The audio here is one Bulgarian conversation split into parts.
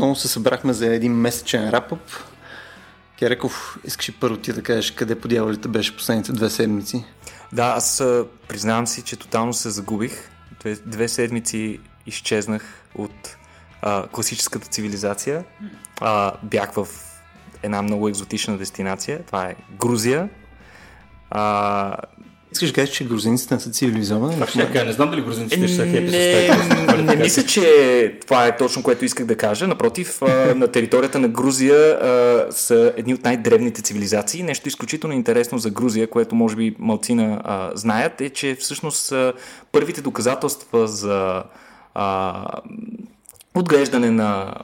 Отново се събрахме за един месечен рапъп. Кереков, искаш ли първо ти да кажеш къде по дяволите беше последните две седмици? Да, аз признавам си, че тотално се загубих. Две, две седмици изчезнах от а, класическата цивилизация. А, бях в една много екзотична дестинация. Това е Грузия. А, Искаш да кажеш, че грузинците не са цивилизовани? Това ще кажа, не знам дали грузинците ще са хепи не, не мисля, че това е точно което исках да кажа. Напротив, на територията на Грузия са едни от най-древните цивилизации. Нещо изключително интересно за Грузия, което може би малцина знаят, е, че всъщност първите доказателства за отглеждане на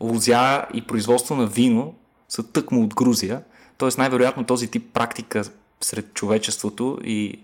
лузя и производство на вино са тъкмо от Грузия. Тоест най-вероятно този тип практика сред човечеството и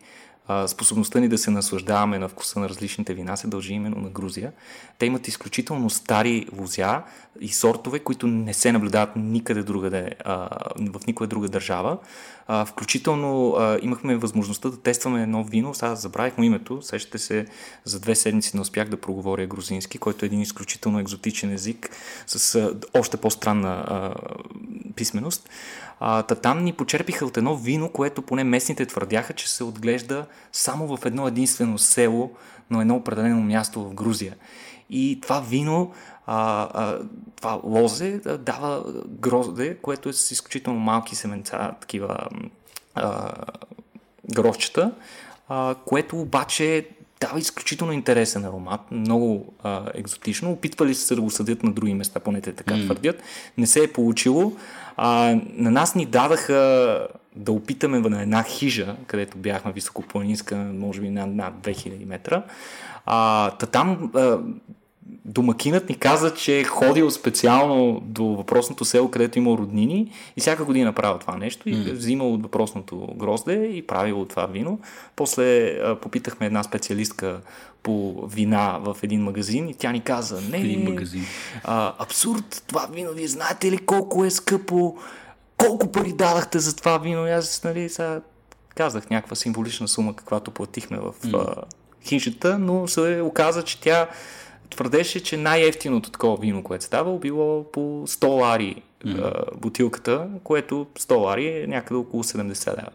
а, способността ни да се наслаждаваме на вкуса на различните вина се дължи именно на Грузия. Те имат изключително стари лузя и сортове, които не се наблюдават никъде другаде, а, в никоя друга държава. А, включително а, имахме възможността да тестваме едно вино, сега забравих му името, сещате се, за две седмици не успях да проговоря грузински, който е един изключително екзотичен език с а, още по-странна а, писменост. А, та там ни почерпиха от едно вино, което поне местните твърдяха, че се отглежда само в едно единствено село, на едно определено място в Грузия. И това вино, а, а, това лозе дава грозде, което е с изключително малки семенца, такива а, грозчета, а, което обаче дава изключително интересен аромат, много а, екзотично. Опитвали се да го съдят на други места, поне те така mm. твърдят. Не се е получило. А, на нас ни дадаха да опитаме на една хижа, където бяхме високопланинска, може би над, над 2000 метра. А, та там а, домакинът ни каза, че е ходил специално до въпросното село, където има роднини и всяка година правил това нещо и mm. взимал от въпросното грозде и правил от това вино. После а, попитахме една специалистка по вина в един магазин и тя ни каза, не, един магазин. А, абсурд, това вино, вие знаете ли колко е скъпо, колко пари дадахте за това вино? И аз, нали, сега казах някаква символична сума, каквато платихме в mm. хижата, но се оказа, че тя твърдеше, че най-ефтиното такова вино, което става, било по 100 лари mm. бутилката, което 100 лари е някъде около 70 лева.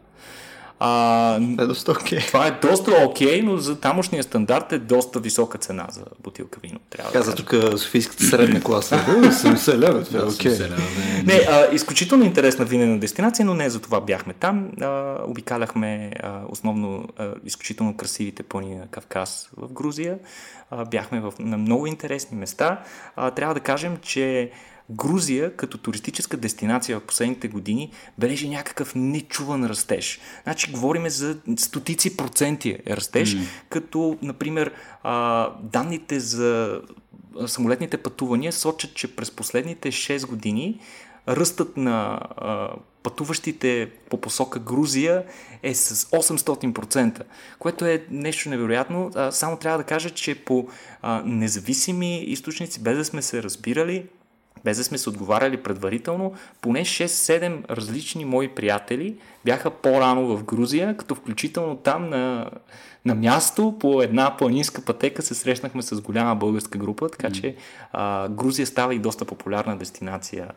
А, е доста окей. Okay. Това е доста окей, okay, но за тамошния стандарт е доста висока цена за бутилка вино. Трябва Каза да тук Софийската средна класа. 70 лева, това е окей. Не, а, изключително интересна винена дестинация, но не за това бяхме там. А, обикаляхме а, основно а, изключително красивите планини на Кавказ в Грузия. А, бяхме в, на много интересни места. А, трябва да кажем, че Грузия като туристическа дестинация в последните години бележи някакъв нечуван растеж. Значи говориме за стотици проценти растеж, mm. като например данните за самолетните пътувания сочат, че през последните 6 години ръстът на а, пътуващите по посока Грузия е с 800%, което е нещо невероятно. А, само трябва да кажа, че по а, независими източници, без да сме се разбирали, без да сме се отговаряли предварително, поне 6-7 различни мои приятели бяха по-рано в Грузия, като включително там на, на място по една планинска пътека се срещнахме с голяма българска група, така че а, Грузия става и доста популярна дестинация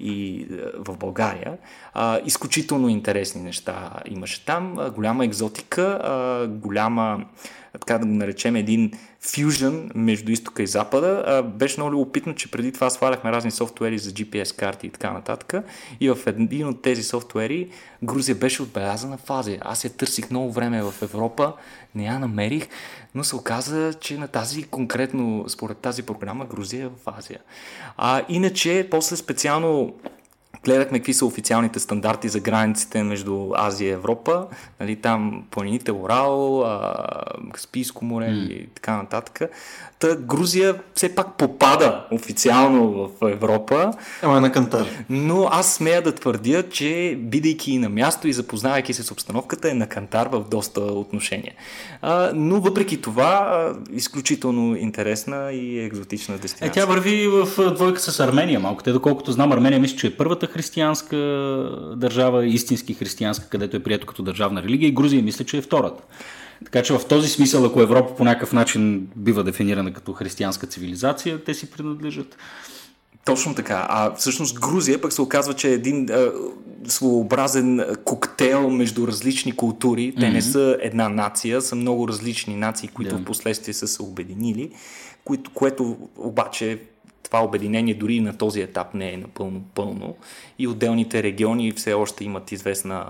и а, в България. А, изключително интересни неща имаше там, а, голяма екзотика, а, голяма така да го наречем, един фюжън между изтока и запада. Беше много любопитно, че преди това сваляхме разни софтуери за GPS карти и така нататък. И в един от тези софтуери Грузия беше отбелязана в Азия. Аз я търсих много време в Европа, не я намерих, но се оказа, че на тази конкретно, според тази програма, Грузия е в Азия. А, иначе, после специално гледахме какви са официалните стандарти за границите между Азия и Европа. Нали, там планините Орал, Каспийско море mm. и така нататък. Та Грузия все пак попада официално в Европа. Ама е на кантар. Но аз смея да твърдя, че бидейки на място и запознавайки се с обстановката е на кантар в доста отношения. А, но въпреки това, изключително интересна и екзотична дестинация. Е, тя върви в двойка с Армения малко. Те, доколкото знам, Армения мисля, че е първата християнска държава, истински християнска, където е прието като държавна религия и Грузия мисля, че е втората. Така че в този смисъл, ако Европа по някакъв начин бива дефинирана като християнска цивилизация, те си принадлежат. Точно така. А всъщност Грузия пък се оказва, че е един а, своеобразен коктейл между различни култури. Те mm-hmm. не са една нация, са много различни нации, които yeah. в последствие са се обединили, което, което обаче това обединение дори на този етап не е напълно пълно. И отделните региони все още имат известна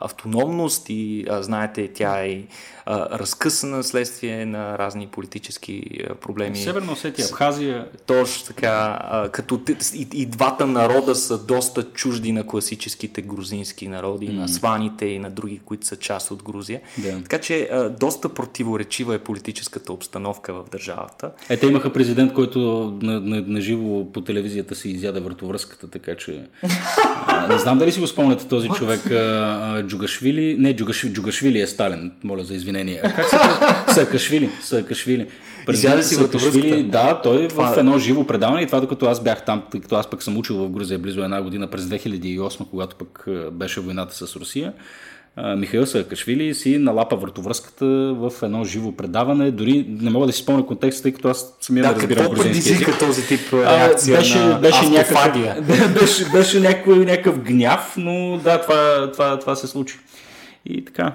автономност и а, знаете, тя е а, разкъсана следствие на разни политически проблеми. Северна Осетия, Абхазия. Точно така, а, като и, и двата народа са доста чужди на класическите грузински народи, mm. на сваните и на други, които са част от Грузия. Да. Така че а, доста противоречива е политическата обстановка в държавата. Е, те имаха президент, който на, на, на живо по телевизията си изяда въртовръзката, така че не знам дали си го спомняте този човек Джугашвили. Не, Джугашвили, Джугашвили е Сталин, моля за извинение. А как се Саакашвили? Саакашвили. Изяде си Саакашвили, да, той това... в едно живо предаване и това докато аз бях там, тъй като аз пък съм учил в Грузия близо една година през 2008, когато пък беше войната с Русия. Михаил Саакашвили си налапа въртовръзката в едно живо предаване. Дори не мога да си спомня контекста, тъй като аз самия да, не разбирам грузински език. този тип реакция а, беше, на беше някакъв, беше, беше някакъв, някакъв гняв, но да, това, това, това се случи. И така.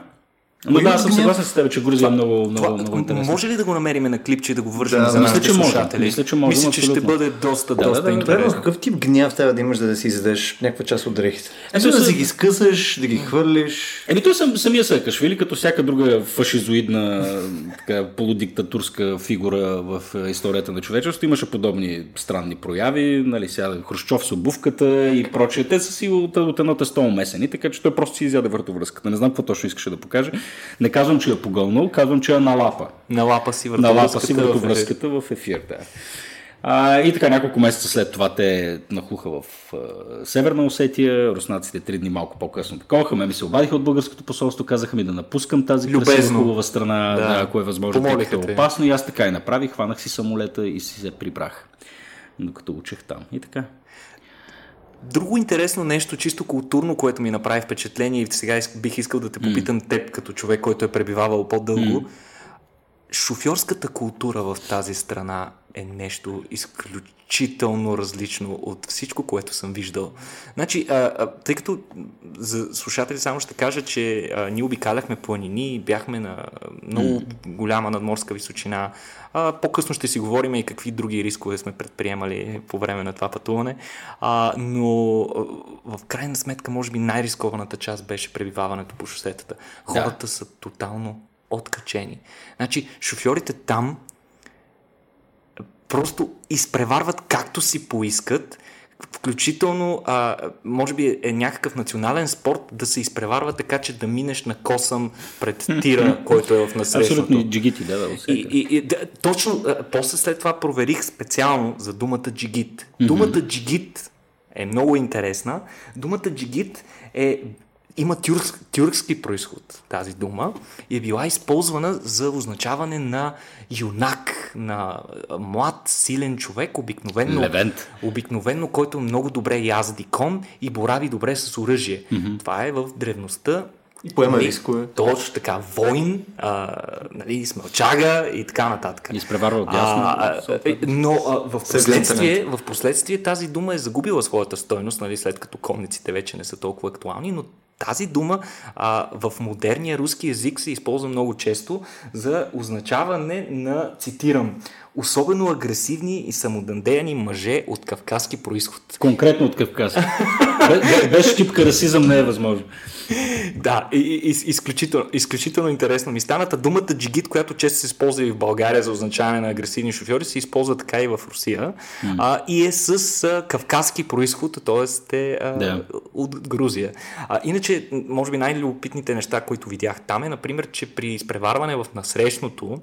Но да, съм съгласен с теб, че Грузия е много, много, това, много интересна. Може ли да го намерим на клипче и да го вържим да, за мисля, че може. Мисля, че може. Мисля, че ще бъде доста, да, доста да, да, интересно. Да, какъв тип гняв трябва да имаш, да, да си издадеш някаква част от дрехите? Ето да си ги скъсаш, да ги хвърлиш. Еми той съм, самия Саакашвили, като всяка друга фашизоидна, така, полудиктатурска фигура в историята на човечеството, имаше подобни странни прояви, нали, сега Хрущов с обувката и прочее. Те са си от, от едно тесто умесени, така че той просто си изяде въртовръзката. Не знам какво точно искаше да покаже. Не казвам, че я погълнал, казвам, че я налапа. Налапа си върховръзката, налапа си върховръзката в ефир. Да. А, и така няколко месеца след това те нахуха в а, Северна Осетия, руснаците три дни малко по-късно таковаха, ме ми се обадиха от българското посолство, казаха ми да напускам тази Любезно. красива хубава страна, да. Да, ако е възможно, тъй като е опасно. И аз така и направих, хванах си самолета и си се прибрах, докато учех там. И така. Друго интересно нещо, чисто културно, което ми направи впечатление и сега бих искал да те попитам mm. теб, като човек, който е пребивавал по-дълго. Mm. Шофьорската култура в тази страна е нещо изключително различно от всичко, което съм виждал. Значи, а, а, тъй като за слушатели само ще кажа, че а, ние обикаляхме планини, бяхме на много голяма надморска височина. А, по-късно ще си говорим и какви други рискове сме предприемали по време на това пътуване. А, но а, в крайна сметка, може би най-рискованата част беше пребиваването по шосетата. Хората да. са тотално откачени. Значи, шофьорите там просто изпреварват както си поискат, включително, а, може би е някакъв национален спорт да се изпреварва така, че да минеш на косъм пред тира, който е в насрещното. Абсолютно джигити, да, да. И, и, и, да точно, а, после след това проверих специално за думата джигит. Думата джигит е много интересна. Думата джигит е има тюрк, тюркски происход тази дума и е била използвана за означаване на юнак, на млад, силен човек, обикновенно, Левент. обикновенно който много добре язди кон и борави добре с оръжие. Mm-hmm. Това е в древността и поема нали, рискове. Точно така, войн, а, нали, смълчага и така нататък. И изпреварва от ясно. Е, но а, в, последствие, в последствие тази дума е загубила своята стойност, нали, след като конниците вече не са толкова актуални, но тази дума а, в модерния руски язик се използва много често за означаване на, цитирам, особено агресивни и самодандеяни мъже от кавказски происход. Конкретно от Кавказ. Без типка расизъм не е възможно. Да, и, и, изключително, изключително интересно ми стана. Думата джигит, която често се използва и в България за означаване на агресивни шофьори, се използва така и в Русия. Mm. А, и е с а, кавказски происход, т.е. е а, от Грузия. А, иначе, може би най-любопитните неща, които видях там е, например, че при изпреварване в насрещното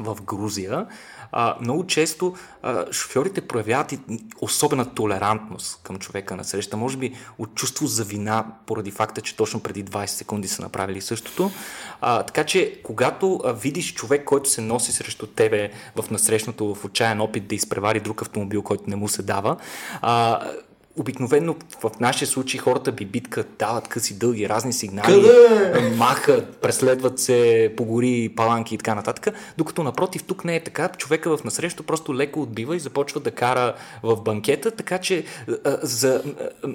в Грузия, а, много често а, шофьорите проявяват и особена толерантност към човека на среща. Може би от чувство за вина, поради факта, че точно преди 20 секунди са направили същото. А, така че, когато а, видиш човек, който се носи срещу тебе в насрещното, в отчаян опит да изпревари друг автомобил, който не му се дава, а, обикновено в нашия случай хората би битка дават къси дълги, разни сигнали, Къде? махат, преследват се по гори, паланки и така нататък, докато напротив тук не е така, човека в насреща просто леко отбива и започва да кара в банкета, така че а, за а,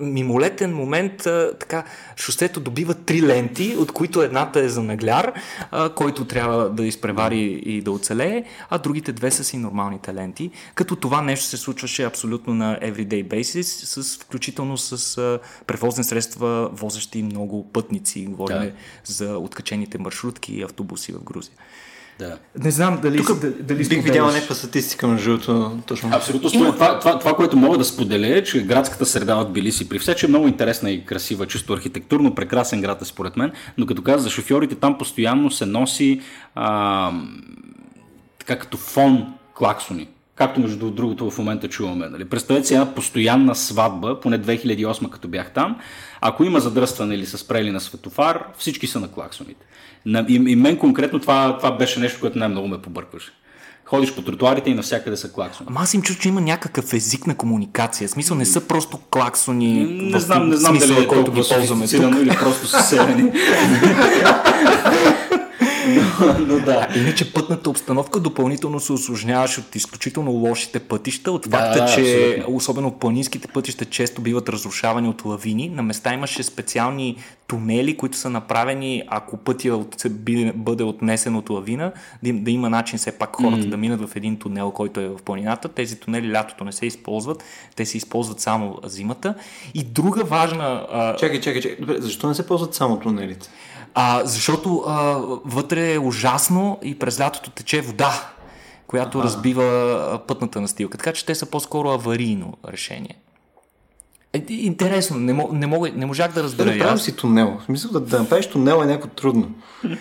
мимолетен момент а, така шосето добива три ленти, от които едната е за нагляр, а, който трябва да изпревари и да оцелее, а другите две са си нормалните ленти, като това нещо се случваше абсолютно на everyday basis, с, включително с а, превозни средства, возещи много пътници. Говорим Да. за откачените маршрутки и автобуси в Грузия. Да. Не знам дали, Тук дали, дали бих споделяш. видял някаква статистика между другото. Точно. Абсолютно. Според това, това, това, което мога да споделя е, че градската среда от Билиси при все, че е много интересна и красива, чисто архитектурно, прекрасен град е според мен, но като каза за шофьорите, там постоянно се носи а, така като фон клаксони. Както между другото в момента чуваме. Нали? Представете си една постоянна сватба, поне 2008 като бях там. Ако има задръстване или са спрели на светофар, всички са на клаксоните. И, и мен конкретно това, това беше нещо, което най-много ме побъркваше. Ходиш по тротуарите и навсякъде са клаксони. Ама аз им чух, че има някакъв език на комуникация. В смисъл не са просто клаксони. Не в знам, не знам дали смисъла, е който ги ползваме тук. или просто са селени. но, но да. Иначе пътната обстановка допълнително се осложняваше от изключително лошите пътища, от факта, да, че абсолютно. особено планинските пътища често биват разрушавани от лавини. На места имаше специални тунели, които са направени, ако пътя от, бъде отнесен от лавина, да, да има начин все пак хората да минат в един тунел, който е в планината. Тези тунели лятото не се използват, те се използват само зимата. И друга важна а, Чакай, чакай, чакай. Добре, защо не се ползват само тунелите? А, защото а, вътре е ужасно и през лятото тече вода, която разбива а, пътната настилка. Така че те са по-скоро аварийно решение. Е, интересно, не, мо- не, мога, не можах да Да разбера. и направим си тунел. В смисъл да, да направиш тунел е някакво трудно.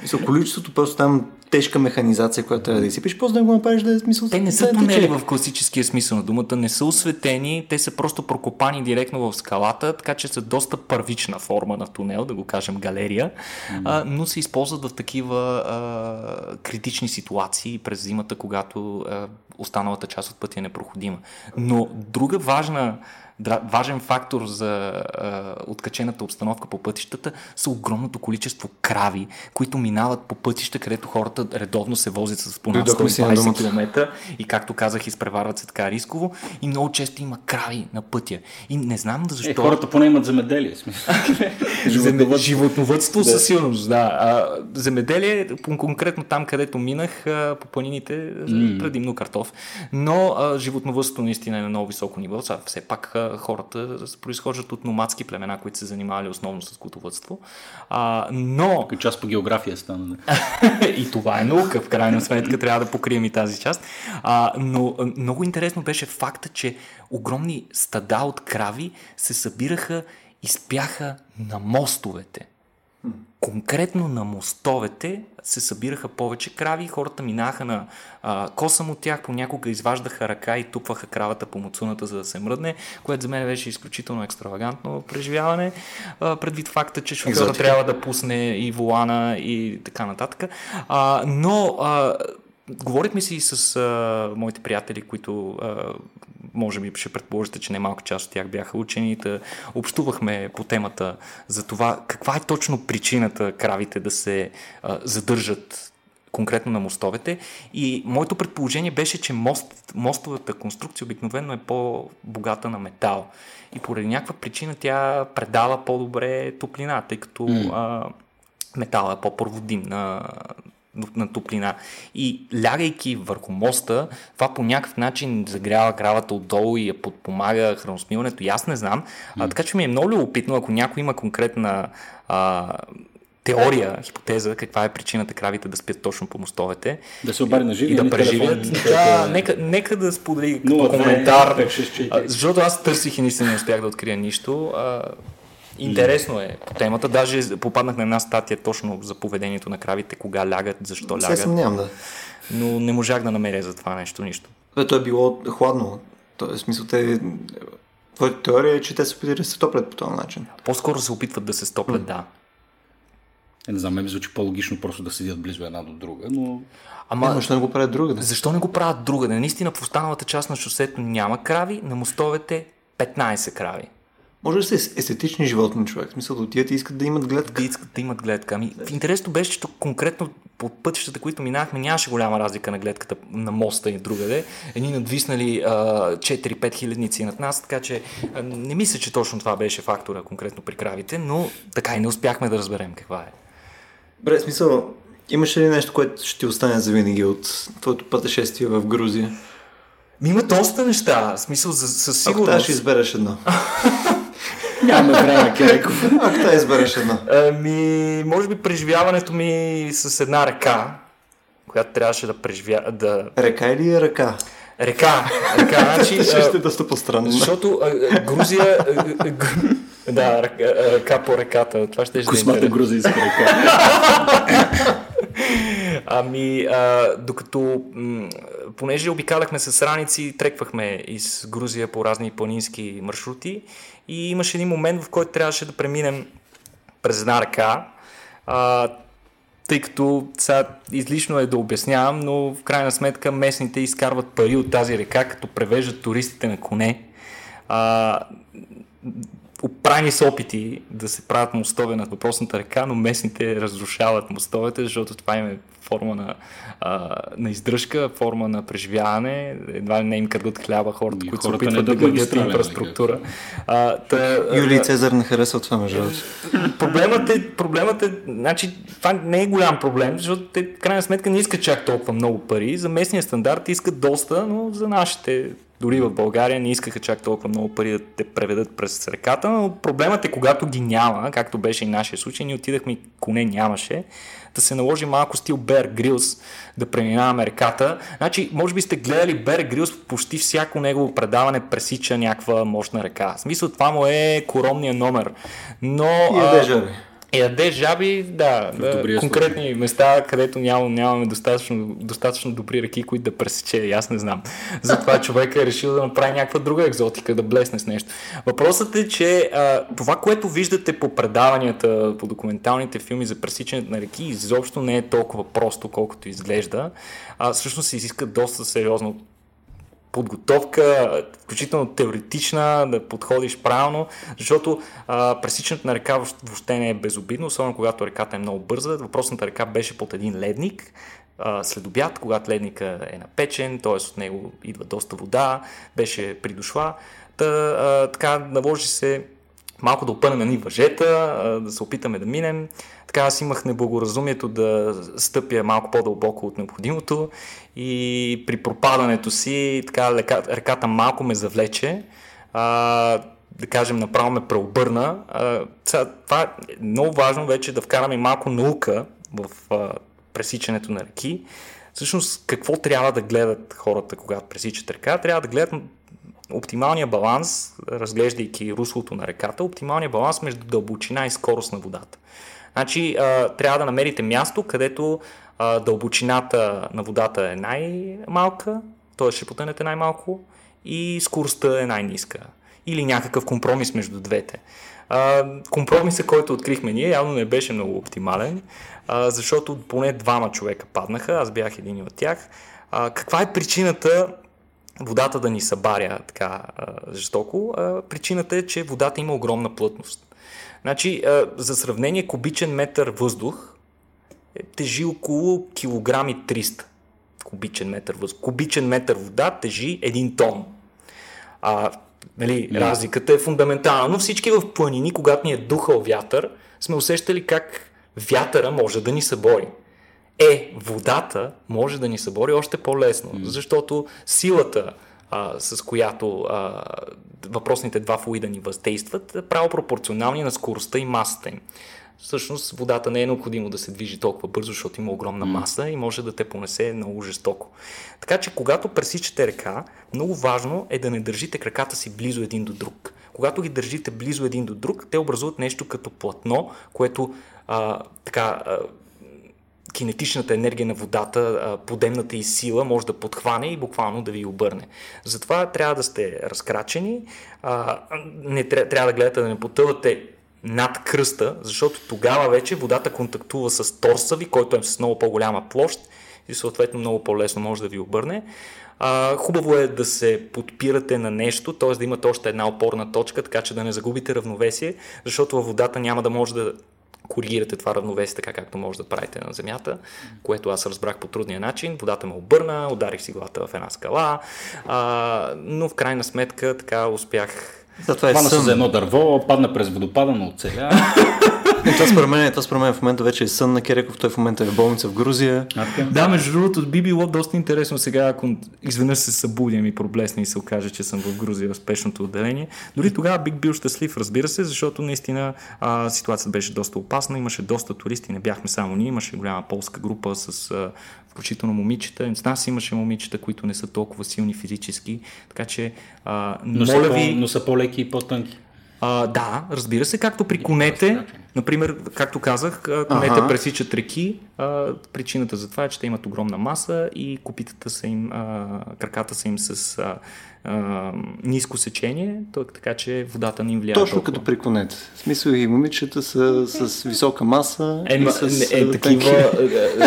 Мисъл, количеството просто там тежка механизация, която трябва да изсипиш, просто да го направиш да е смисъл. Те не са да тунели в класическия смисъл на думата, не са осветени, те са просто прокопани директно в скалата, така че са доста първична форма на тунел, да го кажем галерия, а, но се използват в такива а, критични ситуации през зимата, когато а, останалата част от пътя е непроходима. Но друга важна важен фактор за а, откачената обстановка по пътищата са огромното количество крави, които минават по пътища, където хората редовно се возят с по над Дойдохме си на 120 думата. км и както казах, изпреварват се така рисково и много често има крави на пътя. И не знам да защо. Е, хората поне имат земеделие. Животновътство, животновътство със сигурност, да. А, земеделие, по- конкретно там, където минах, а, по планините, предимно картоф. Но а, животновътството наистина е на много високо ниво. Сега, все пак а, хората произхождат от номадски племена, които се занимавали основно с скотовътство. А, но Като част по география стана. и това е наука, в крайна сметка трябва да покрием и тази част. А, но много интересно беше факта, че огромни стада от крави се събираха и спяха на мостовете. Конкретно на мостовете се събираха повече крави и хората минаха на а, косъм от тях, понякога изваждаха ръка и тупваха кравата по муцуната, за да се мръдне, което за мен беше изключително екстравагантно преживяване, а, предвид факта, че шофьора трябва да пусне и волана и така нататък. А, но а, говорихме си с а, моите приятели, които а, може би ще предположите, че немалка част от тях бяха учени, да общувахме по темата за това каква е точно причината кравите да се а, задържат конкретно на мостовете. И моето предположение беше, че мост, мостовата конструкция обикновено е по-богата на метал. И поради някаква причина тя предава по-добре топлина, тъй като mm. а, метала е по-проводим на, на топлина. И лягайки върху моста, това по някакъв начин загрява кравата отдолу и я подпомага храносмилането. И аз не знам. А, така че ми е много любопитно, ако някой има конкретна а, теория, хипотеза, каква е причината кравите да спят точно по мостовете Да се обади на живи, и да не телефон, Да, е- нека, нека да сподели като 02, коментар. 564. А, Защото аз търсих и наистина не успях да открия нищо. А, интересно е по темата. Даже попаднах на една статия точно за поведението на кравите, кога лягат, защо Се лягат. съмнявам, да. Но не можах да намеря за това нещо нищо. Бе, то е било хладно. То е в смисъл, те... Твоята теория е, че те се опитали да се топлят по този начин. По-скоро се опитват да се стоплят, да. Е, Не знам, ме ми звучи по-логично просто да седят близо една до друга, но Ама... Може да не го правят другаде. защо не го правят другаде? Наистина в останалата част на шосето няма крави, на мостовете 15 крави. Може да са естетични животни човек. В смисъл да отидат и искат да имат гледка. Да искат да имат гледка. Ами, интересното беше, че конкретно по пътищата, които минахме, нямаше голяма разлика на гледката на моста и другаде. Едни надвиснали 4-5 хилядници над нас, така че а, не мисля, че точно това беше фактора конкретно при кравите, но така и не успяхме да разберем каква е. Бре, смисъл, имаше ли нещо, което ще ти остане за винаги от твоето пътешествие в Грузия? Ми има доста неща, в смисъл за, със сигурност. Ако ще избереш едно. Няма време, Кереков. Ако те избереш едно. Ами, може би преживяването ми с една ръка, която трябваше да преживя... Да... Река или ръка? Река. Река, значи... ще ще доста по-странно. Защото а, Грузия... А, да, ръка, ръка по реката. Това ще Космата да грузийска река. ами, а, докато, м- понеже обикаляхме с раници, треквахме из Грузия по разни планински маршрути и имаше един момент, в който трябваше да преминем през една ръка, а, тъй като сега излишно е да обяснявам, но в крайна сметка местните изкарват пари от тази река, като превеждат туристите на коне. А, Оправени са опити да се правят мостове над въпросната река, но местните разрушават мостовете, защото това им е форма на, а, на издръжка, форма на преживяване. Едва ли не им крадат хляба хората, и които се опитват да градят инфраструктура. А, та, Юлий Цезар не харесва това, между проблемът е, проблемът е, значи, това не е голям проблем, защото те, в крайна сметка, не искат чак толкова много пари. За местния стандарт искат доста, но за нашите дори в България не искаха чак толкова много пари да те преведат през реката, но проблемът е когато ги няма, както беше и нашия случай, ние отидахме и коне нямаше, да се наложи малко стил Bear Grylls да преминаваме реката. Значи, може би сте гледали Bear Grylls, почти всяко негово предаване пресича някаква мощна река. В смисъл, това му е коронния номер. Но... И е и яде жаби, да, да конкретни случай. места, където ням, нямаме достатъчно, достатъчно добри реки, които да пресече, аз не знам. Затова човек е решил да направи някаква друга екзотика, да блесне с нещо. Въпросът е, че а, това, което виждате по предаванията, по документалните филми за пресичането на реки, изобщо не е толкова просто, колкото изглежда. А, всъщност се изиска доста сериозно подготовка, включително теоретична, да подходиш правилно, защото а, пресичането на река въобще не е безобидно, особено когато реката е много бърза. Въпросната река беше под един ледник, след обяд, когато ледника е напечен, т.е. от него идва доста вода, беше придошла. Та, а, така наложи се малко да опънем ни въжета, да се опитаме да минем. Така аз имах неблагоразумието да стъпя малко по-дълбоко от необходимото и при пропадането си така реката малко ме завлече. А, да кажем, направо ме преобърна. А, това е много важно вече да вкараме малко наука в а, пресичането на реки. Всъщност, какво трябва да гледат хората, когато пресичат река? Трябва да гледат оптималния баланс, разглеждайки руслото на реката, оптималния баланс между дълбочина и скорост на водата. Значи, трябва да намерите място, където дълбочината на водата е най-малка, т.е. ще потънете най-малко и скоростта е най-ниска. Или някакъв компромис между двете. А, компромисът, който открихме ние, явно не беше много оптимален, защото поне двама човека паднаха, аз бях един от тях. Каква е причината водата да ни събаря така жестоко? Причината е, че водата има огромна плътност. Значи, за сравнение, кубичен метър въздух е, тежи около килограми 300 кубичен метър въздух. Кубичен метър вода тежи 1 тон. А, нали, yeah. разликата е фундаментална. Но всички в планини, когато ни е духал вятър, сме усещали как вятъра може да ни събори. Е, водата може да ни събори още по-лесно, mm. защото силата, а, с която а, въпросните два флуида ни въздействат, е право пропорционални на скоростта и масата им. Всъщност водата не е необходимо да се движи толкова бързо, защото има огромна маса и може да те понесе много жестоко. Така че когато пресичате река, много важно е да не държите краката си близо един до друг. Когато ги държите близо един до друг, те образуват нещо като платно, което а, така а, кинетичната енергия на водата, подемната и сила може да подхване и буквално да ви обърне. Затова трябва да сте разкрачени, не, трябва да гледате да не потъвате над кръста, защото тогава вече водата контактува с торса ви, който е с много по-голяма площ. и съответно много по-лесно може да ви обърне. Хубаво е да се подпирате на нещо, т.е. да имате още една опорна точка, така че да не загубите равновесие, защото във водата няма да може да коригирате това равновесие така, както може да правите на земята, което аз разбрах по трудния начин. Водата ме обърна, ударих си главата в една скала, а, но в крайна сметка така успях това е Хвана се за едно дърво, падна през водопада, но оцеля. Това според мен, това според мен в момента вече е сън на Кереков, той в момента е в болница в Грузия. Да, между другото би било доста интересно сега, ако изведнъж се събудям и проблесна и се окаже, че съм в Грузия в спешното отделение. Дори тогава бих бил щастлив, разбира се, защото наистина а, ситуацията беше доста опасна, имаше доста туристи, не бяхме само ние, имаше голяма полска група с а, включително момичета. С нас имаше момичета, които не са толкова силни физически, така че а, но, моля са ви... по, но са по-леки и по-тънки. А, да, разбира се, както при конете, например, както казах, конете ага. пресичат реки, а, причината за това е, че те имат огромна маса и копитата са им, а, краката са им с а, а, ниско сечение, така че водата не им влияе. Точно толкова. като при конете. В смисъл и момичета са с висока маса. Е, и с, е, е, такива,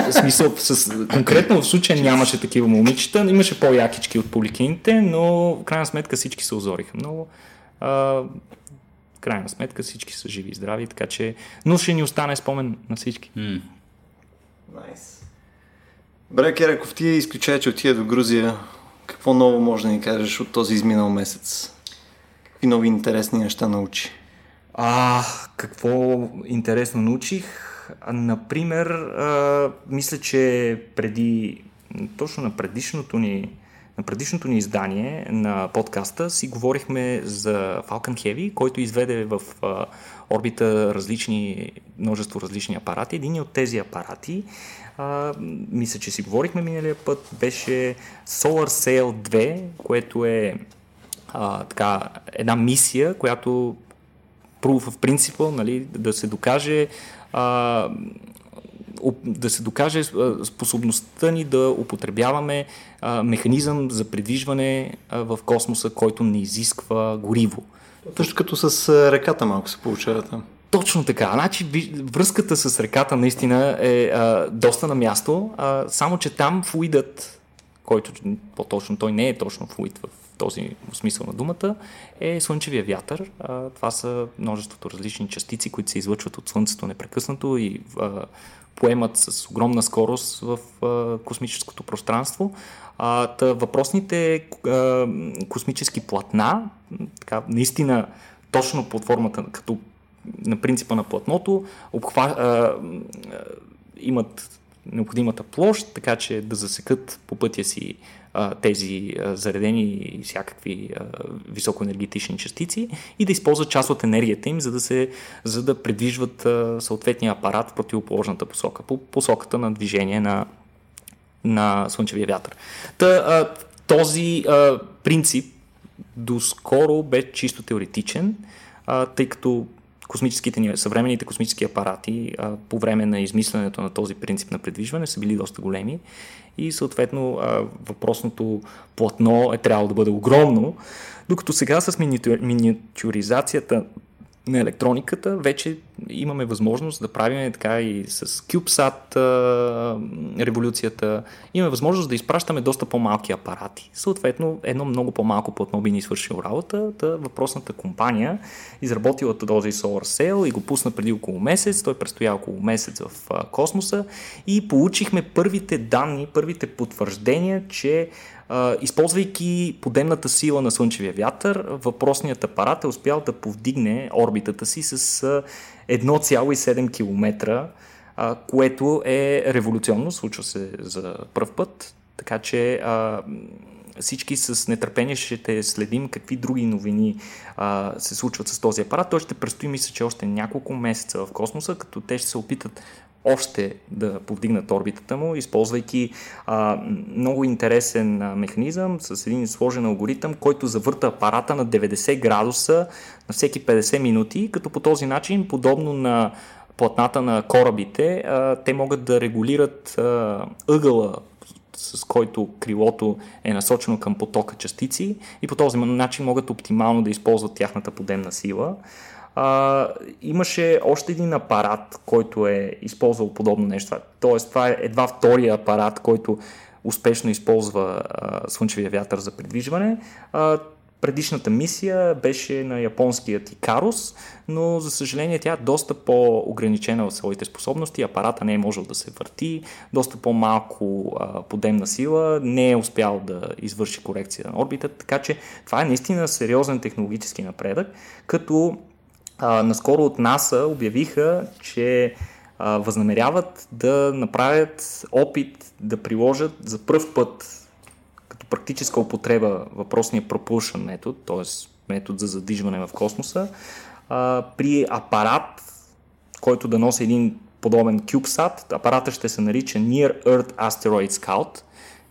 е, смисъл, с, конкретно в случая нямаше такива момичета, имаше по-якички от поликините, но в крайна сметка всички се озориха много. А, крайна сметка всички са живи и здрави, така че, но ще ни остане спомен на всички. Найс. Nice. Бре, Кереков, ти изключая, че отида до Грузия. Какво ново може да ни кажеш от този изминал месец? Какви нови интересни неща научи? А, какво интересно научих? Например, а, мисля, че преди, точно на предишното ни на предишното ни издание на подкаста си говорихме за Falcon Heavy, който изведе в орбита различни, множество различни апарати. Един от тези апарати, а, мисля, че си говорихме миналия път, беше Solar Sail 2, което е а, така, една мисия, която в принципа нали, да се докаже а, да се докаже способността ни да употребяваме механизъм за придвижване в космоса, който не изисква гориво. Точно като с реката малко се получава там. Точно така. Значи, връзката с реката наистина е а, доста на място, а, само че там флуидът, който по-точно той не е точно флуид в този смисъл на думата, е слънчевия вятър. А, това са множеството различни частици, които се излъчват от Слънцето непрекъснато и а, поемат с огромна скорост в а, космическото пространство. А, та, въпросните а, космически платна, така, наистина точно под формата, като на принципа на платното, обхва, а, а, имат необходимата площ, така че да засекат по пътя си тези заредени всякакви високоенергетични частици и да използват част от енергията им, за да, се, за да предвижват съответния апарат в противоположната посока, по посоката на движение на, на слънчевия вятър. Та, този принцип доскоро бе чисто теоретичен, тъй като космическите ни, съвременните космически апарати по време на измисленето на този принцип на предвижване са били доста големи и съответно въпросното платно е трябвало да бъде огромно, докато сега с миниатюризацията на електрониката вече имаме възможност да правим така и с CubeSat революцията. Имаме възможност да изпращаме доста по-малки апарати. Съответно, едно много по-малко платно би ни свършил работа. Та въпросната компания изработила този Solar Sail и го пусна преди около месец. Той престоя около месец в космоса и получихме първите данни, първите потвърждения, че използвайки подемната сила на слънчевия вятър, въпросният апарат е успял да повдигне орбитата си с 1,7 км, което е революционно, случва се за първ път, така че всички с нетърпение ще следим какви други новини а, се случват с този апарат. Той ще предстои, мисля, че още няколко месеца в космоса, като те ще се опитат още да повдигнат орбитата му, използвайки а, много интересен а, механизъм с един сложен алгоритъм, който завърта апарата на 90 градуса на всеки 50 минути, като по този начин, подобно на платната на корабите, а, те могат да регулират а, ъгъла с който крилото е насочено към потока частици и по този начин могат оптимално да използват тяхната подемна сила. А, имаше още един апарат, който е използвал подобно нещо. Тоест, това е едва втория апарат, който успешно използва а, слънчевия вятър за придвижване. А, Предишната мисия беше на японският Икарус, но за съжаление тя е доста по-ограничена в своите способности. Апарата не е можел да се върти, доста по-малко а, подемна сила, не е успял да извърши корекция на орбитата, така че това е наистина сериозен технологически напредък, като наскоро от НАСА обявиха, че а, възнамеряват да направят опит да приложат за първ път практическа употреба въпросния propulsion метод, т.е. метод за задвижване в космоса, а, при апарат, който да носи един подобен CubeSat, апаратът ще се нарича Near Earth Asteroid Scout,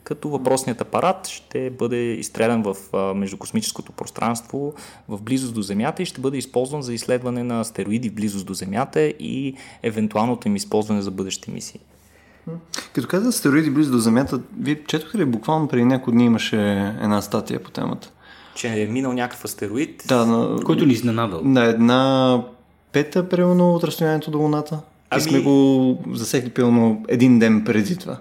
като въпросният апарат ще бъде изстрелян в междукосмическото пространство в близост до Земята и ще бъде използван за изследване на астероиди в близост до Земята и евентуалното им използване за бъдещи мисии. Като каза астероиди близо до Земята, вие четохте ли буквално преди няколко дни имаше една статия по темата? Че е минал някакъв астероид, Да, на, Който ни изненадал. на една пета, примерно, от разстоянието до Луната. Ами- И сме го засекли, примерно, един ден преди това.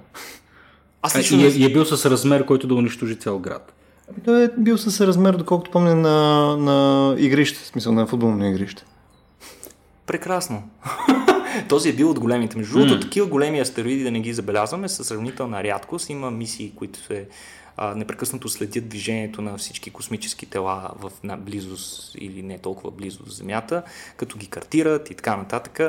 Аз А, лично и, е, и е бил с размер, който да унищожи цял град. Ами той е бил с размер, доколкото помня, на, на игрище, в смисъл на футболно игрище. Прекрасно. Този е бил от големите. Между другото, такива големи астероиди да не ги забелязваме със сравнителна рядкост. Има мисии, които се а, непрекъснато следят движението на всички космически тела в на близост или не толкова близо до Земята, като ги картират и така нататък.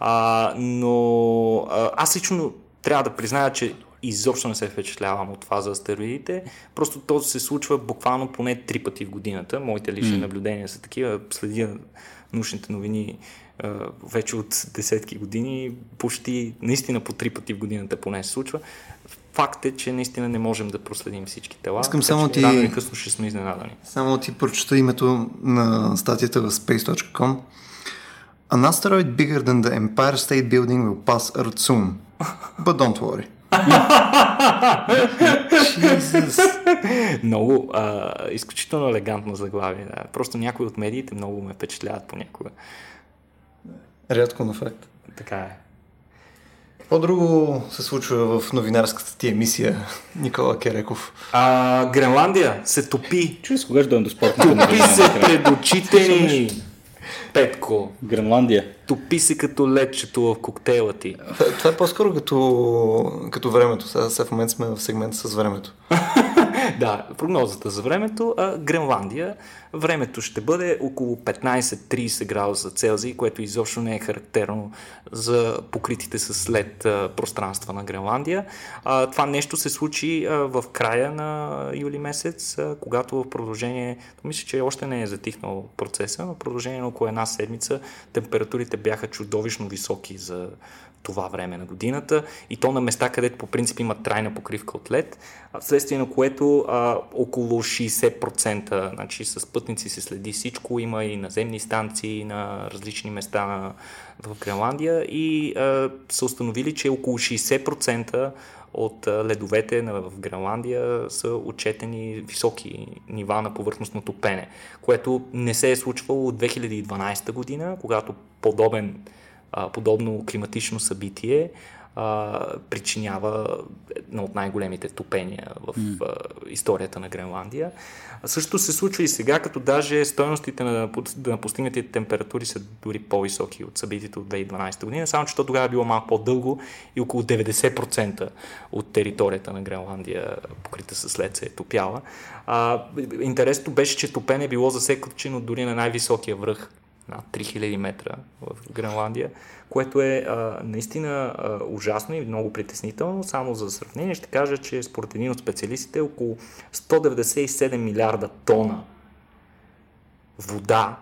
А, но а, аз лично трябва да призная, че изобщо не се впечатлявам от това за астероидите. Просто то се случва буквално поне три пъти в годината. Моите лични mm. наблюдения са такива. Следя научните новини вече от десетки години. Почти наистина по три пъти в годината поне се случва. Факт е, че наистина не можем да проследим всички тела. Искам така само че ти- Рано или късно ще сме изненадани. Само ти прочета името на статията в space.com. An asteroid bigger than the Empire State Building will pass Earth soon. But don't worry. Jesus. Много, а, изключително елегантно заглавие. Да. Просто някои от медиите много ме впечатляват понякога. Рядко на факт. Така е. Какво друго се случва в новинарската ти емисия, Никола Кереков? А, Гренландия се топи. Чуй с кога ще дойдем до спортната Топи се пред очите ни. Петко, Гренландия. Топи се като ледчето в коктейла ти. Това, това е по-скоро като, като времето. Сега, сега в момента сме в сегмент с времето. да, прогнозата за времето. А, Гренландия, времето ще бъде около 15-30 градуса Целзий, което изобщо не е характерно за покритите с лед а, пространства на Гренландия. А, това нещо се случи а, в края на юли месец, а, когато в продължение, мисля, че още не е затихнал процеса, но в продължение на около една седмица температурите бяха чудовищно високи за това време на годината и то на места, където по принцип има трайна покривка от лед, вследствие на което а, около 60%, значи с пътници се следи всичко, има и наземни станции на различни места в Гренландия и а, са установили, че около 60% от ледовете в Гренландия са отчетени високи нива на повърхностно топене, което не се е случвало от 2012 година, когато подобен а, подобно климатично събитие а, причинява едно от най-големите топения в а, историята на Гренландия. А също се случва и сега, като даже стоеностите на, на постигнатите температури са дори по-високи от събитието от 2012 година, само че то тогава е било малко по-дълго и около 90% от територията на Гренландия, покрита с лед, се е топяла. А, интересното беше, че топене е било засекочено дори на най-високия връх над 3000 метра в Гренландия, което е а, наистина а, ужасно и много притеснително. Само за сравнение ще кажа, че според един от специалистите около 197 милиарда тона вода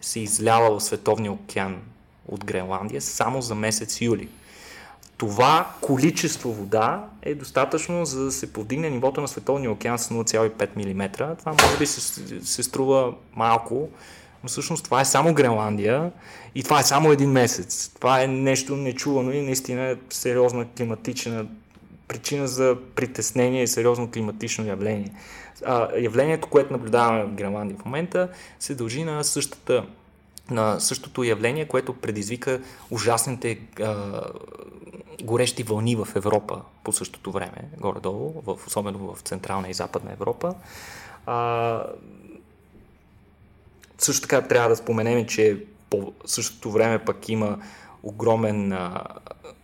се излява в Световния океан от Гренландия само за месец юли. Това количество вода е достатъчно за да се повдигне нивото на Световния океан с 0,5 мм. Това може би се, се струва малко, но всъщност това е само Гренландия и това е само един месец. Това е нещо нечувано и наистина е сериозна климатична причина за притеснение и сериозно климатично явление. А, явлението, което наблюдаваме в Гренландия в момента, се дължи на същата на същото явление, което предизвика ужасните а, горещи вълни в Европа по същото време, горе-долу, в, особено в Централна и Западна Европа. А, също така трябва да споменем, че по същото време пък има огромен, а,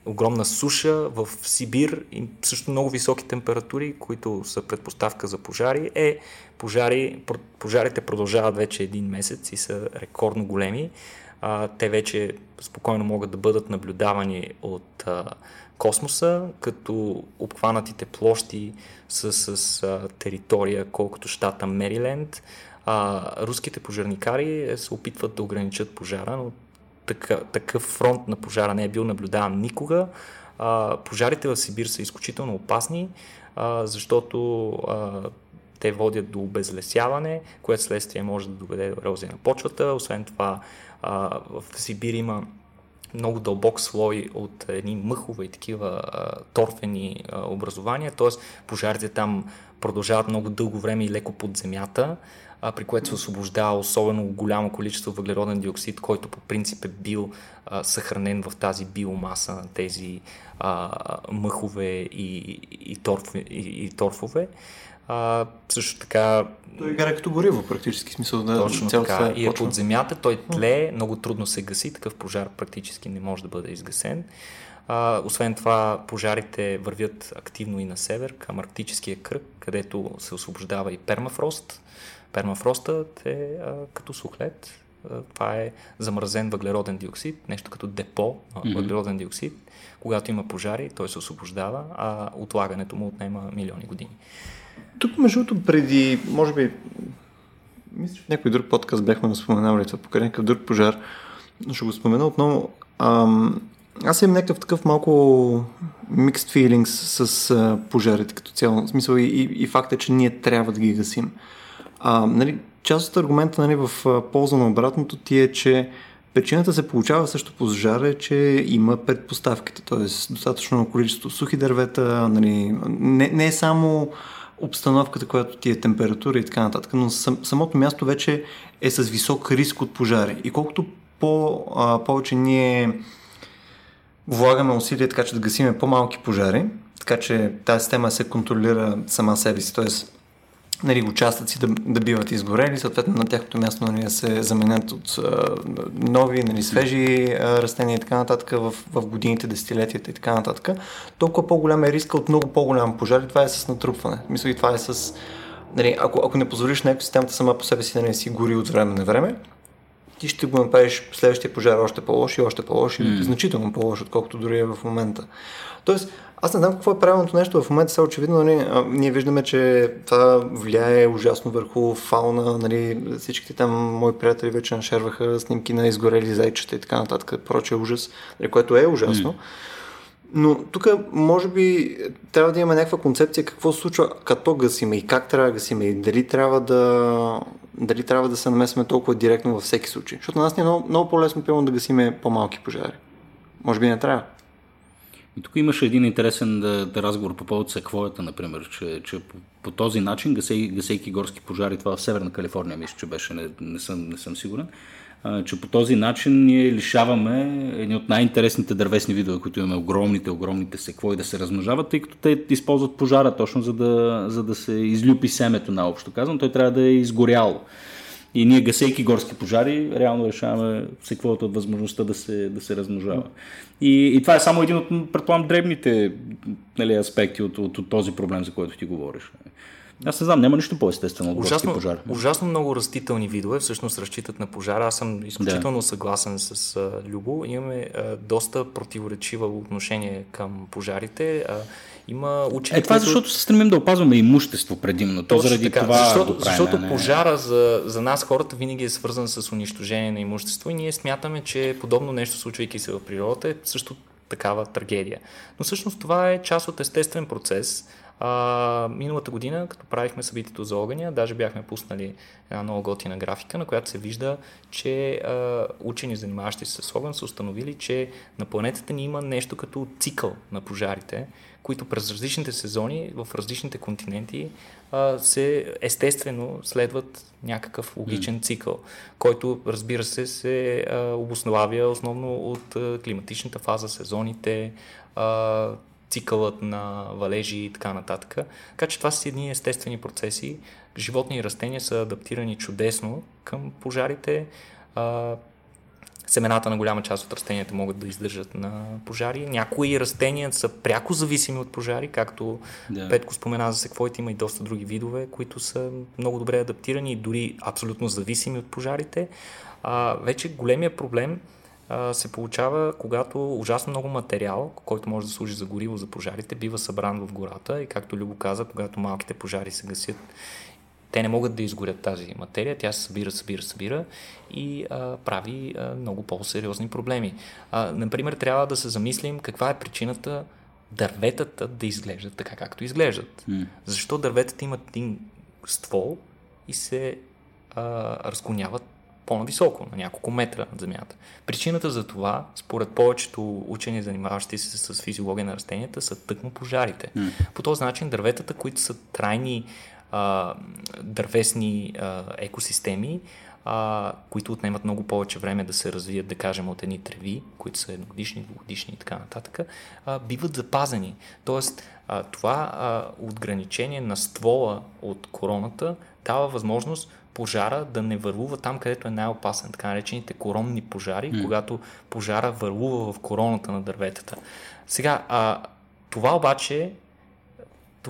огромна суша в Сибир и също много високи температури, които са предпоставка за пожари. Е, пожари, пожарите продължават вече един месец и са рекордно големи. А, те вече спокойно могат да бъдат наблюдавани от а, космоса, като обхванатите площи са с а, територия колкото щата Мериленд. А, руските пожарникари се опитват да ограничат пожара, но така, такъв фронт на пожара не е бил наблюдаван никога. А, пожарите в Сибир са изключително опасни, а, защото а, те водят до обезлесяване, което следствие може да доведе до ерозия на почвата. Освен това, а, в Сибир има много дълбок слой от едни мъхове и такива а, торфени а, образования, т.е. пожарите там продължават много дълго време и леко под земята, а, при което се освобождава особено голямо количество въглероден диоксид, който по принцип е бил а, съхранен в тази биомаса на тези а, мъхове и, и, торф, и, и торфове. А, също така... Той е като гориво, практически смисъл. Да, точно така. И е под земята, той тлее, много трудно се гаси, такъв пожар практически не може да бъде изгасен. А, освен това, пожарите вървят активно и на север, към Арктическия кръг, където се освобождава и пермафрост. Пермафростът е а, като сухлет. А, това е замразен въглероден диоксид, нещо като депо на mm-hmm. въглероден диоксид. Когато има пожари, той се освобождава, а отлагането му отнема милиони години. Тук, между другото, преди, може би, мисля, в някой друг подкаст бяхме споменавали това покрай някакъв друг пожар, но ще го спомена отново. Ам, аз имам някакъв такъв малко mixed feelings с а, пожарите като цяло. В смисъл и, и, и факта, че ние трябва да ги гасим. А, нали, част от аргумента нали, в полза на обратното ти е, че причината се получава също по е, че има предпоставките, т.е. достатъчно количество сухи дървета, нали, не, не е само обстановката, която ти е температура и така нататък, но сам, самото място вече е с висок риск от пожари. И колкото по, а, повече ние влагаме усилия така, че да гасиме по-малки пожари, така че тази система се контролира сама себе си, т.е нали, участъци да, да биват изгорели, съответно на тяхното място нали, да се заменят от а, нови, нали, свежи а, растения и така нататък в, в годините, десетилетията и така нататък, толкова по-голям е риска от много по-голям пожар и това е с натрупване. Мисля и това е с... Нали, ако, ако не позволиш на екосистемата сама по себе си да нали, не си гори от време на време, ти ще го направиш следващия пожар още по-лош и още по-лош mm. значително по-лош, отколкото дори е в момента. Тоест, аз не знам какво е правилното нещо в момента, сега очевидно нали, ние виждаме, че това влияе ужасно върху фауна, нали, всичките там мои приятели вече нашерваха снимки на изгорели зайчета и така нататък, проче ужас, нали, което е ужасно. Mm. Но тук може би трябва да има някаква концепция какво се случва като гасиме и как трябва да гасиме и дали трябва да, дали трябва да се намесваме толкова директно във всеки случай. Защото на нас ни е много, много по-лесно пилно да гасиме по-малки пожари. Може би не трябва. И тук имаше един интересен да, да разговор по повод секвоята, например, че, че по, по този начин, гасей, гасейки горски пожари, това в Северна Калифорния, мисля, че беше, не, не, съм, не съм сигурен, а, че по този начин ние лишаваме едни от най-интересните дървесни видове, които имаме огромните, огромните секвои да се размножават, тъй като те използват пожара точно за да, за да се излюпи семето, наобщо казвам. Той трябва да е изгоряло. И ние, гасейки горски пожари, реално решаваме секвото от възможността да се, да се размножава. И, и това е само един от, предполагам, дребните нали, аспекти от, от, от този проблем, за който ти говориш. Аз не знам, няма нищо по-естествено от ужасно, пожар. Ужасно много растителни видове всъщност разчитат на пожара. Аз съм изключително да. съгласен с а, Любо. Имаме а, доста противоречива отношение към пожарите. А, има учени, Е, това е които... защото се стремим да опазваме имущество предимно. То заради така, това защото, го правим, защото не... пожара за, за нас хората винаги е свързан с унищожение на имущество и ние смятаме, че подобно нещо, случвайки се в природата, е също такава трагедия. Но всъщност това е част от естествен процес А, миналата година, като правихме събитието за огъня, даже бяхме пуснали една много готина графика, на която се вижда, че а, учени, занимаващи се с огън, са установили, че на планетата ни има нещо като цикъл на пожарите, които през различните сезони в различните континенти а, се естествено следват някакъв логичен цикъл, който разбира се се а, обосновава основно от а, климатичната фаза, сезоните, а, цикълът на валежи и така нататък. Така че това са едни естествени процеси. Животни и растения са адаптирани чудесно към пожарите. А, семената на голяма част от растенията могат да издържат на пожари. Някои растения са пряко зависими от пожари, както да. Петко спомена за секвоите, има и доста други видове, които са много добре адаптирани и дори абсолютно зависими от пожарите. А, вече големия проблем а, се получава, когато ужасно много материал, който може да служи за гориво за пожарите, бива събран в гората и както Любо каза, когато малките пожари се гасят те не могат да изгорят тази материя, тя се събира, събира, събира и а, прави а, много по-сериозни проблеми. А, например, трябва да се замислим каква е причината дърветата да изглеждат така, както изглеждат. Mm. Защо дърветата имат един ствол и се а, разклоняват по-нависоко, на няколко метра над земята. Причината за това, според повечето учени, занимаващи се с физиология на растенията, са тъкмо пожарите. Mm. По този начин дърветата, които са трайни а, дървесни а, екосистеми, а, които отнемат много повече време да се развият, да кажем, от едни треви, които са едногодишни, двугодишни и така нататък, а, биват запазени. Тоест, а, това а, отграничение на ствола от короната дава възможност пожара да не върлува там, където е най-опасен, така наречените коронни пожари, mm. когато пожара върлува в короната на дърветата. Сега, а, това обаче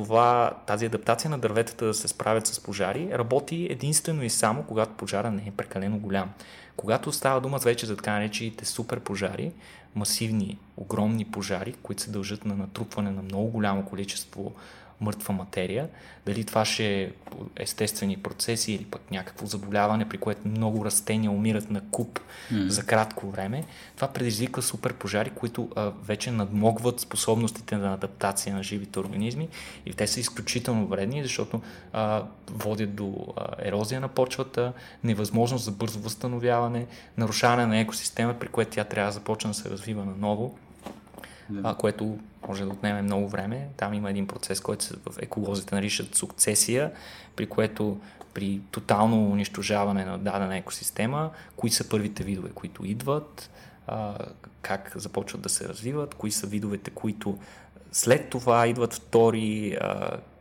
това, тази адаптация на дърветата да се справят с пожари работи единствено и само когато пожара не е прекалено голям. Когато става дума вече за така наречените супер пожари, масивни, огромни пожари, които се дължат на натрупване на много голямо количество мъртва материя, дали това ще е естествени процеси или пък някакво заболяване, при което много растения умират на куп mm. за кратко време, това предизвиква супер пожари, които а, вече надмогват способностите на адаптация на живите организми и те са изключително вредни, защото а, водят до а, ерозия на почвата, невъзможност за бързо възстановяване, нарушаване на екосистема, при което тя трябва да започне да се развива наново yeah. а, което може да отнеме много време. Там има един процес, който в еколозите наричат сукцесия, при което при тотално унищожаване на дадена екосистема, кои са първите видове, които идват, как започват да се развиват, кои са видовете, които след това идват втори,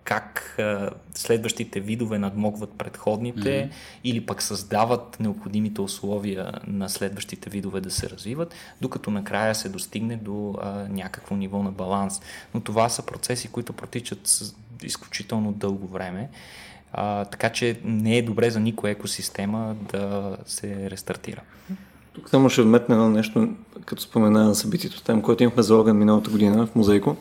как а, следващите видове надмогват предходните mm-hmm. или пък създават необходимите условия на следващите видове да се развиват, докато накрая се достигне до а, някакво ниво на баланс. Но това са процеси, които протичат с изключително дълго време. А, така че не е добре за никоя екосистема да се рестартира. Тук само ще вметна едно нещо, като спомена на събитието там, което имахме за огън миналата година в музейко.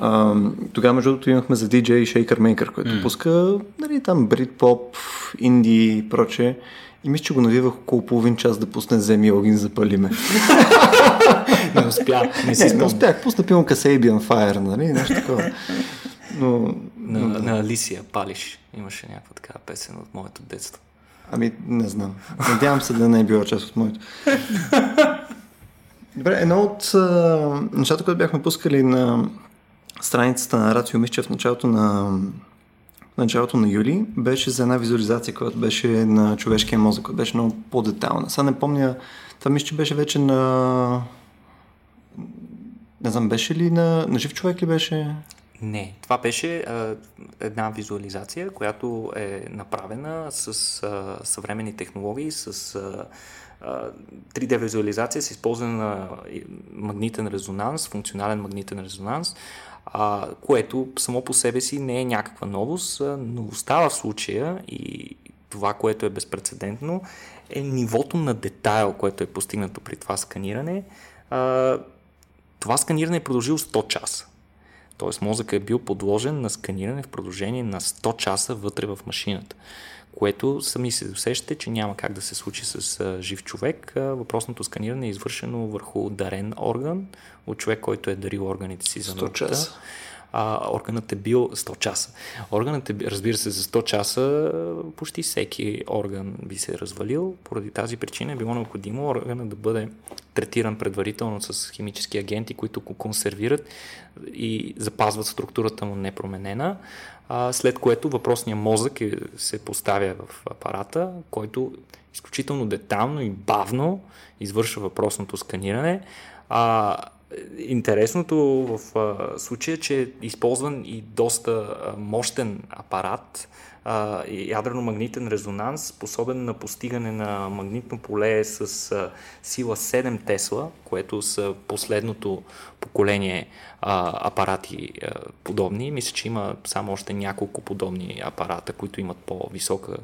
А, тогава, между другото, имахме за DJ Shaker Maker, който mm. пуска нали, там брит-поп, инди и прочее. И мисля, че го навивах около половин час да пусне Земи Огин запалиме. не успя. Не, си не, не успях. Пусна пилно Kasabian Fire, нали? Нещо такова. Но, на, но, на Алисия Палиш имаше някаква така песен от моето детство. Ами, не знам. Надявам се да не е била част от моето. Добре, едно от а, нещата, които бяхме пускали на страницата на Рацио Мисче в началото на, началото на юли беше за една визуализация, която беше на човешкия мозък, която беше много по-детална. Сега не помня, това мисля, че беше вече на... Не знам, беше ли на, на жив човек ли беше? Не, това беше а, една визуализация, която е направена с а, съвременни технологии, с а, 3D визуализация с използване на магнитен резонанс, функционален магнитен резонанс, а, което само по себе си не е някаква новост. но остава в случая и това, което е безпредседентно, е нивото на детайл, което е постигнато при това сканиране. А, това сканиране е продължило 100 часа. Тоест мозъкът е бил подложен на сканиране в продължение на 100 часа вътре в машината което сами се усещате, че няма как да се случи с жив човек. Въпросното сканиране е извършено върху дарен орган от човек, който е дарил органите си за науката. а, органът е бил 100 часа. Органът е, разбира се, за 100 часа почти всеки орган би се развалил. Поради тази причина е било необходимо органът да бъде третиран предварително с химически агенти, които го консервират и запазват структурата му непроменена, а, след което въпросният мозък е, се поставя в апарата, който изключително детално и бавно извършва въпросното сканиране. А, интересното в а, случая е, че е използван и доста а, мощен апарат, а, ядрено-магнитен резонанс, способен на постигане на магнитно поле с а, сила 7 Тесла, което са последното поколение а, апарати а, подобни. Мисля, че има само още няколко подобни апарата, които имат по-висока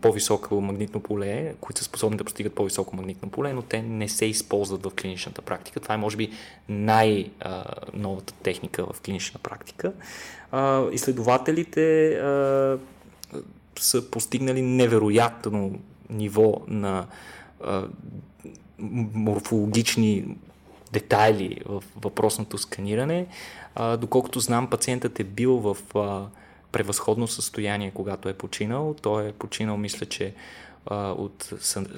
по-високо магнитно поле, които са способни да постигат по-високо магнитно поле, но те не се използват в клиничната практика. Това е, може би, най-новата техника в клинична практика. Изследователите са постигнали невероятно ниво на морфологични детайли в въпросното сканиране. доколкото знам, пациентът е бил в превъзходно състояние, когато е починал. Той е починал, мисля, че от,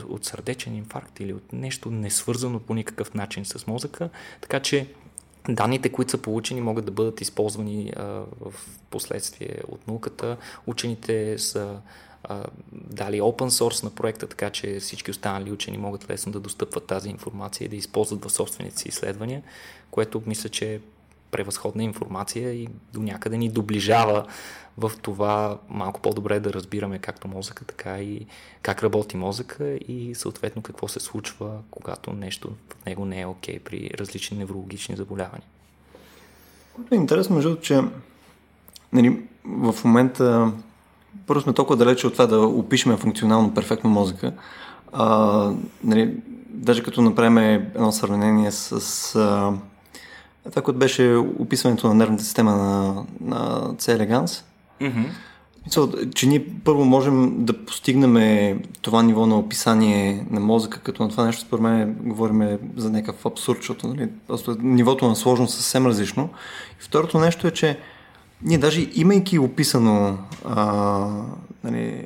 от сърдечен инфаркт или от нещо не свързано по никакъв начин с мозъка. Така че данните, които са получени, могат да бъдат използвани а, в последствие от науката. Учените са а, дали open source на проекта, така че всички останали учени могат лесно да достъпват тази информация и да използват в собствените си изследвания, което мисля, че е превъзходна информация и до някъде ни доближава в това малко по-добре да разбираме както мозъка, така и как работи мозъка и съответно какво се случва, когато нещо в него не е окей okay при различни неврологични заболявания. Което е интересно, между че нали, в момента първо сме толкова далече от това да опишеме функционално перфектно мозъка. А, нали, даже като направим едно сравнение с а, това, което беше описването на нервната система на, на C. elegans, Mm-hmm. че ние първо можем да постигнем това ниво на описание на мозъка, като на това нещо, според мен, говорим за някакъв абсурд, защото нали, просто нивото на сложност е съвсем различно. И второто нещо е, че ние даже имайки описано а, нали,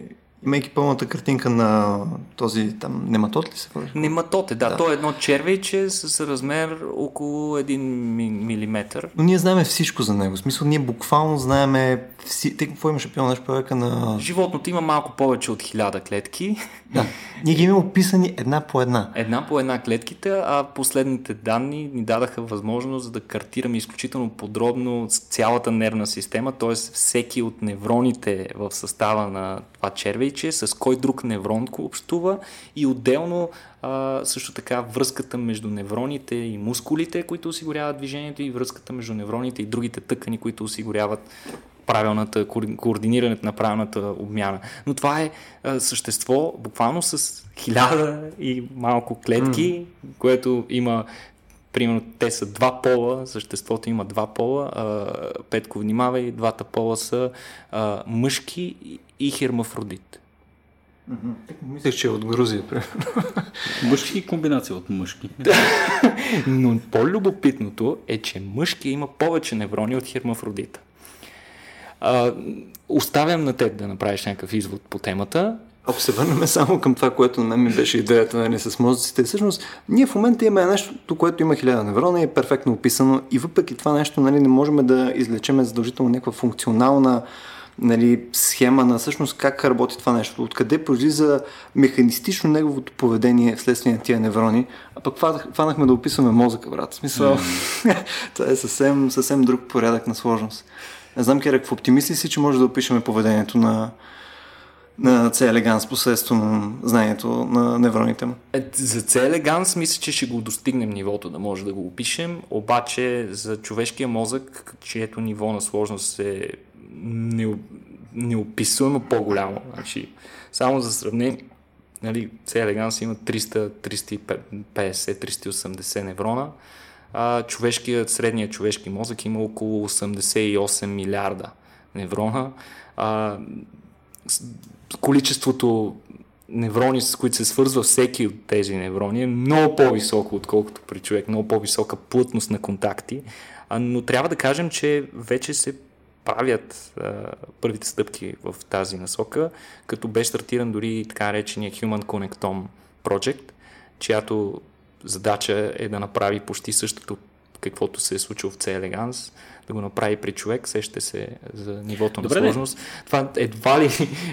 имайки пълната картинка на този там нематот ли се казва? Нематот е, да. да. То е едно червейче с размер около 1 мм. Но ние знаем всичко за него. В смисъл, ние буквално знаем вси... Те какво имаше пил нещо човека на... Животното има малко повече от 1000 клетки. Да. Ние ги имаме описани една по една. Една по една клетките, а последните данни ни дадаха възможност да картираме изключително подробно цялата нервна система, т.е. всеки от невроните в състава на това червейче, с кой друг неврон общува и отделно а, също така връзката между невроните и мускулите, които осигуряват движението и връзката между невроните и другите тъкани, които осигуряват правилната, координирането на правилната обмяна. Но това е а, същество буквално с хиляда и малко клетки, mm. което има примерно те са два пола, съществото има два пола, а, Петко внимавай, двата пола са а, мъжки и хермафродит. Mm-hmm. Мислех, че е от Грузия. мъжки и комбинация от мъжки. Но по-любопитното е, че мъжки има повече неврони от хермафродита. А, оставям на теб да направиш някакъв извод по темата. Ако се върнем само към това, което на мен ми беше идеята нали, с мозъците, всъщност ние в момента имаме нещо, което има хиляда неврона и е перфектно описано и въпреки това нещо нали, не можем да излечеме задължително някаква функционална нали, схема на всъщност как работи това нещо, откъде произлиза механистично неговото поведение вследствие на тия неврони, а пък фанахме да описваме мозъка, брат. В смисъл, mm. това е съвсем, съвсем друг порядък на сложност. Не знам, Керек, в оптимист си, че може да опишеме поведението на, на C. elegans посредством знанието на невроните му? Е, за C. elegans мисля, че ще го достигнем нивото да може да го опишем, обаче за човешкия мозък, чието ниво на сложност е неописуемо по-голямо. Значи, само за сравнение, нали, C. elegans има 300, 350, 380 неврона, а, човешкият, средният човешки мозък има около 88 милиарда неврона. А, количеството неврони, с които се свързва всеки от тези неврони, е много по-високо, отколкото при човек, много по-висока плътност на контакти. А, но трябва да кажем, че вече се правят а, първите стъпки в тази насока, като бе стартиран дори така речения Human Connectome Project, чиято задача е да направи почти същото, каквото се е случило в C Elegance, да го направи при човек, сещате се за нивото Добре, на сложност. Не. Това едва ли,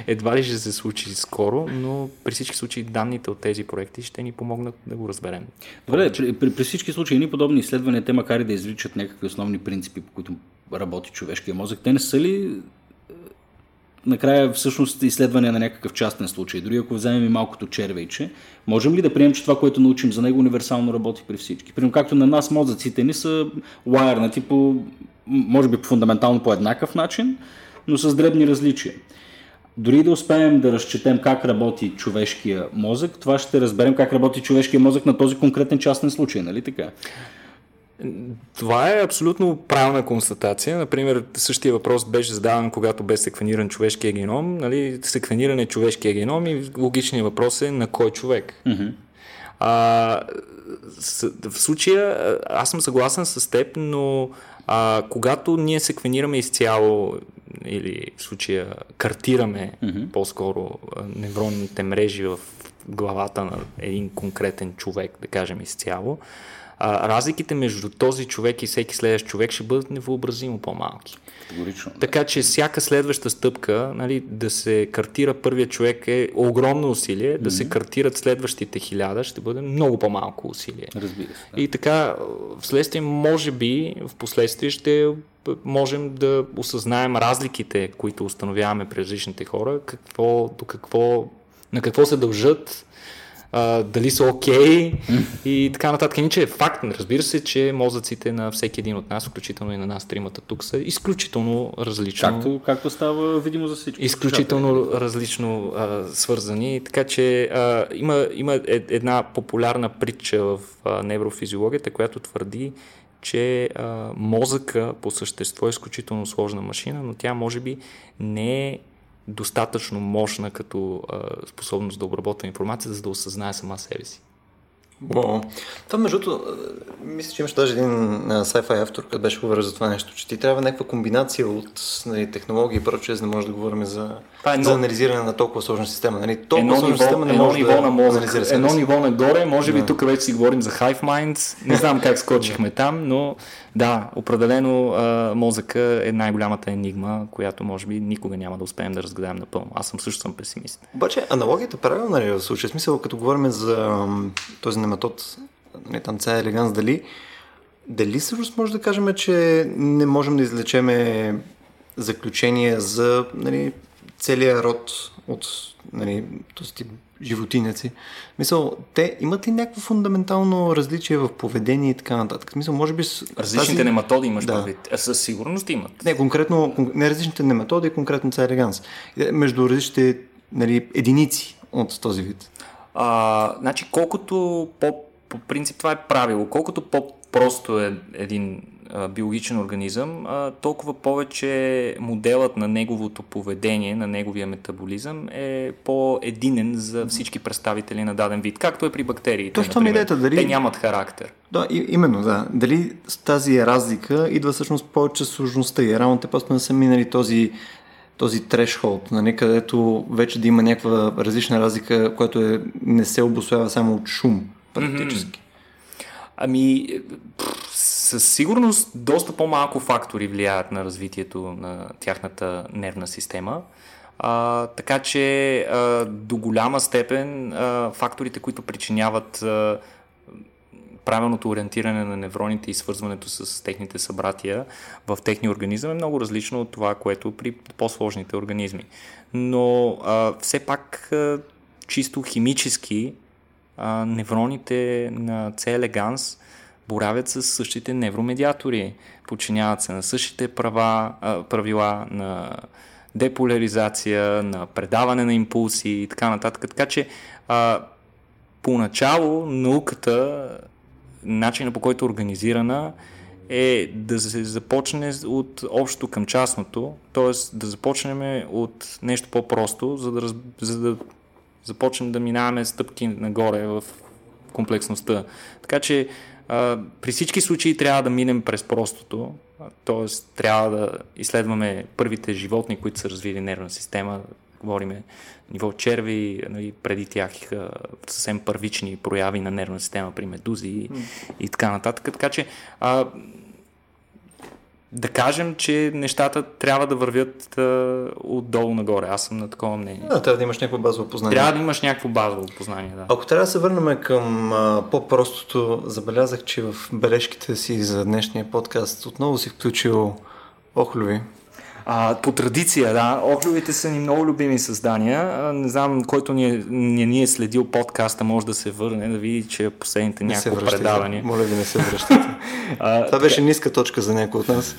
едва ли ще се случи скоро, но при всички случаи данните от тези проекти ще ни помогнат да го разберем. Добре, при, при, при всички случаи ни подобни изследвания, те макар и да изричат някакви основни принципи, по които работи човешкия мозък, те не са ли накрая всъщност изследване на някакъв частен случай. Дори ако вземем и малкото червейче, можем ли да приемем, че това, което научим за него, универсално работи при всички? Примерно, както на нас мозъците ни са wired, по, може би фундаментално по еднакъв начин, но с дребни различия. Дори да успеем да разчетем как работи човешкия мозък, това ще разберем как работи човешкия мозък на този конкретен частен случай, нали така? Това е абсолютно правилна констатация. Например, същия въпрос беше задаван, когато бе секвениран човешкия геном. Нали, секвениран е човешкия геном и логичният въпрос е на кой човек. Mm-hmm. А, в случая аз съм съгласен с теб, но а, когато ние секвенираме изцяло или в случая картираме mm-hmm. по-скоро невронните мрежи в главата на един конкретен човек, да кажем изцяло, а, разликите между този човек и всеки следващ човек ще бъдат невъобразимо по-малки. Категорично. Така че всяка следваща стъпка, нали, да се картира първия човек е огромно усилие, mm-hmm. да се картират следващите хиляда ще бъде много по-малко усилие. Разбира се. Да. И така, вследствие, може би, в последствие ще можем да осъзнаем разликите, които установяваме при различните хора, какво, до какво, на какво се дължат а, дали са окей okay, и така нататък. Иначе е факт, разбира се, че мозъците на всеки един от нас, включително и на нас тримата тук, са изключително различно. Както, както става видимо за всички. Изключително различно а, свързани. Така че а, има, има е, една популярна притча в а, неврофизиологията, която твърди, че а, мозъка по същество е изключително сложна машина, но тя може би не е достатъчно мощна като а, способност да обработва информация, за да осъзнае сама себе си. Бо. Това между другото, мисля, че имаш даже един sci-fi автор, който беше говорил за това нещо, че ти трябва някаква комбинация от нали, технологии и прочее, за да може да говорим за, е едно... за анализиране на толкова сложна система. Нали, толкова едно сложна ниво, система не едно може ниво да на мозък, анализира Едно ниво нагоре, може би тук вече си говорим за Hive Minds, не знам как скочихме там, но да, определено а, мозъка е най-голямата енигма, която може би никога няма да успеем да разгадаем напълно. Аз съм също съм песимист. Обаче аналогията правилна ли е в случая? Смисъл, като говорим за този нематод, не там ця елеганс, дали, дали всъщност може да кажем, че не можем да излечеме заключение за нали, целият род от нали, този тип животинеци. Мисъл, те имат ли някакво фундаментално различие в поведение и така нататък? Мисъл, може би... С Различните тази... нематоди имаш Да. предвид. А, със сигурност имат. Не, конкретно, кон- не различните нематоди, конкретно ця елеганс. Е, Между различните нали, единици от този вид. А, значи, колкото по, по принцип това е правило, колкото по-просто е един а, биологичен организъм, а, толкова повече моделът на неговото поведение, на неговия метаболизъм е по-единен за всички представители на даден вид, както е при бактериите. Точно ми идеята, дали- Те нямат характер. Да, и, именно, да. Дали с тази разлика идва всъщност повече сложността и рано те просто не са минали този, този трешхолд, нали, където вече да има някаква различна разлика, която е, не се обославя само от шум, практически. Ами, пф, със сигурност доста по-малко фактори влияят на развитието на тяхната нервна система. А, така че а, до голяма степен а, факторите, които причиняват а, правилното ориентиране на невроните и свързването с техните събратия в техния организъм е много различно от това, което при по-сложните организми. Но а, все пак а, чисто химически а, невроните на C. elegans боравят с същите невромедиатори, подчиняват се на същите права, а, правила на деполяризация, на предаване на импулси и така нататък. Така че а, поначало науката, начина по който е организирана, е да се започне от общото към частното, т.е. да започнем от нещо по-просто, за да, раз, за да започнем да минаваме стъпки нагоре в комплексността. Така че а, при всички случаи трябва да минем през простото, т.е. трябва да изследваме първите животни, които са развили нервна система, говориме ниво черви, нали, преди тях съвсем първични прояви на нервна система при медузи и, mm. и така нататък. Така че а, да кажем, че нещата трябва да вървят а, отдолу нагоре. Аз съм на такова мнение. Да, трябва да имаш някакво базово познание. Трябва да имаш някакво базово познание, да. Ако трябва да се върнем към а, по-простото, забелязах, че в бележките си за днешния подкаст отново си включил охлюви. А, по традиция, да. Охлювите са ни много любими създания. Не знам, който ни е, ни, ни е следил подкаста, може да се върне, да види, че последните не няколко предавания. Моля ви, не се връщате. Това беше ниска точка за някой от нас.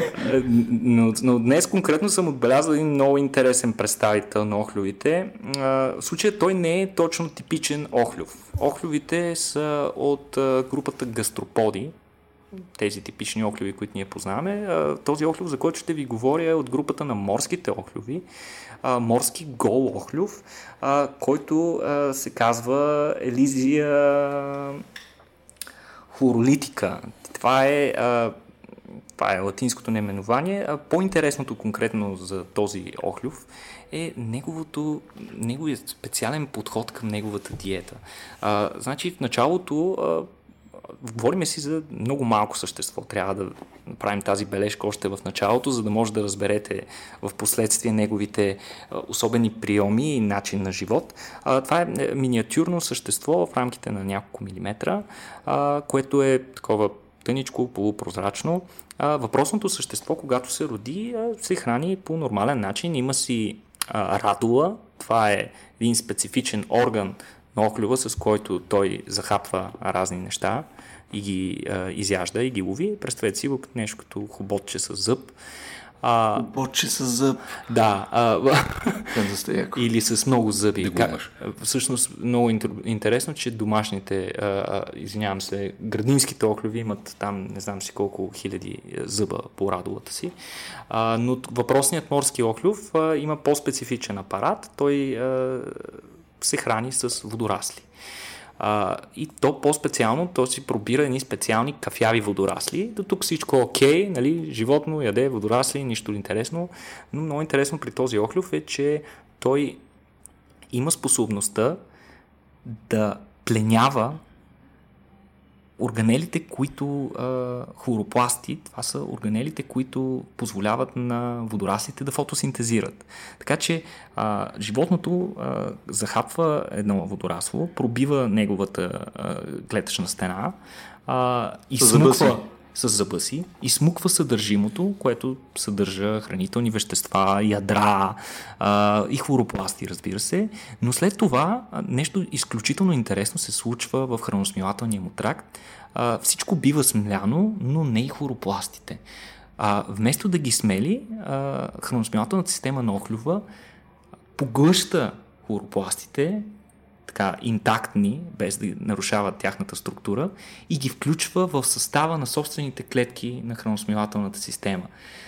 но, но днес конкретно съм отбелязал един много интересен представител на охлювите. В случая той не е точно типичен охлюв. Охлювите са от групата гастроподи, тези типични охлюви, които ние познаваме. Този охлюв, за който ще ви говоря, е от групата на морските охлюви. Морски гол охлюв, който се казва Елизия хлоролитика. Това е това е латинското наименование. По-интересното конкретно за този охлюв е неговото, неговият специален подход към неговата диета. А, значи в началото а, говориме си за много малко същество. Трябва да направим тази бележка още в началото, за да може да разберете в последствие неговите особени приеми и начин на живот. Това е, е миниатюрно същество в рамките на няколко милиметра, което е такова тъничко, полупрозрачно. Въпросното същество, когато се роди, се храни по нормален начин. Има си радула, това е един специфичен орган на охлюва, с който той захапва разни неща и ги а, изяжда и ги лови. Представете си го нещо като хоботче с зъб. А, хоботче с зъб. Да. А, или с много зъби. Да как, всъщност много интересно, че домашните, а, извинявам се, градинските охлюви имат там не знам си колко хиляди зъба по радулата си. А, но въпросният морски охлюв а, има по-специфичен апарат. Той а, се храни с водорасли. А, и то по-специално, то си пробира едни специални кафяви водорасли. До тук всичко е окей, нали, животно яде водорасли, нищо интересно. Но много интересно при този охлюв е, че той има способността да пленява органелите, които а, хлоропласти, това са органелите, които позволяват на водораслите да фотосинтезират. Така че а, животното а, захапва едно водорасло, пробива неговата а, клетъчна стена а, и смуква с зъба си, измуква съдържимото, което съдържа хранителни вещества, ядра а, и хлоропласти, разбира се. Но след това нещо изключително интересно се случва в храносмилателния му тракт. А, всичко бива смляно, но не и хлоропластите. А, вместо да ги смели, а, храносмилателната система на охлюва поглъща хлоропластите, така интактни, без да нарушават тяхната структура и ги включва в състава на собствените клетки на храносмилателната система.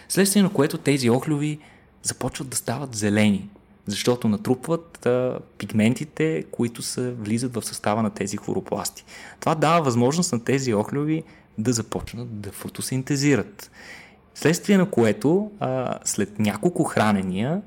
Следствие на което тези охлюви започват да стават зелени, защото натрупват а, пигментите, които са, влизат в състава на тези хлоропласти. Това дава възможност на тези охлюви да започнат да фотосинтезират. Следствие на което, а, след няколко хранения,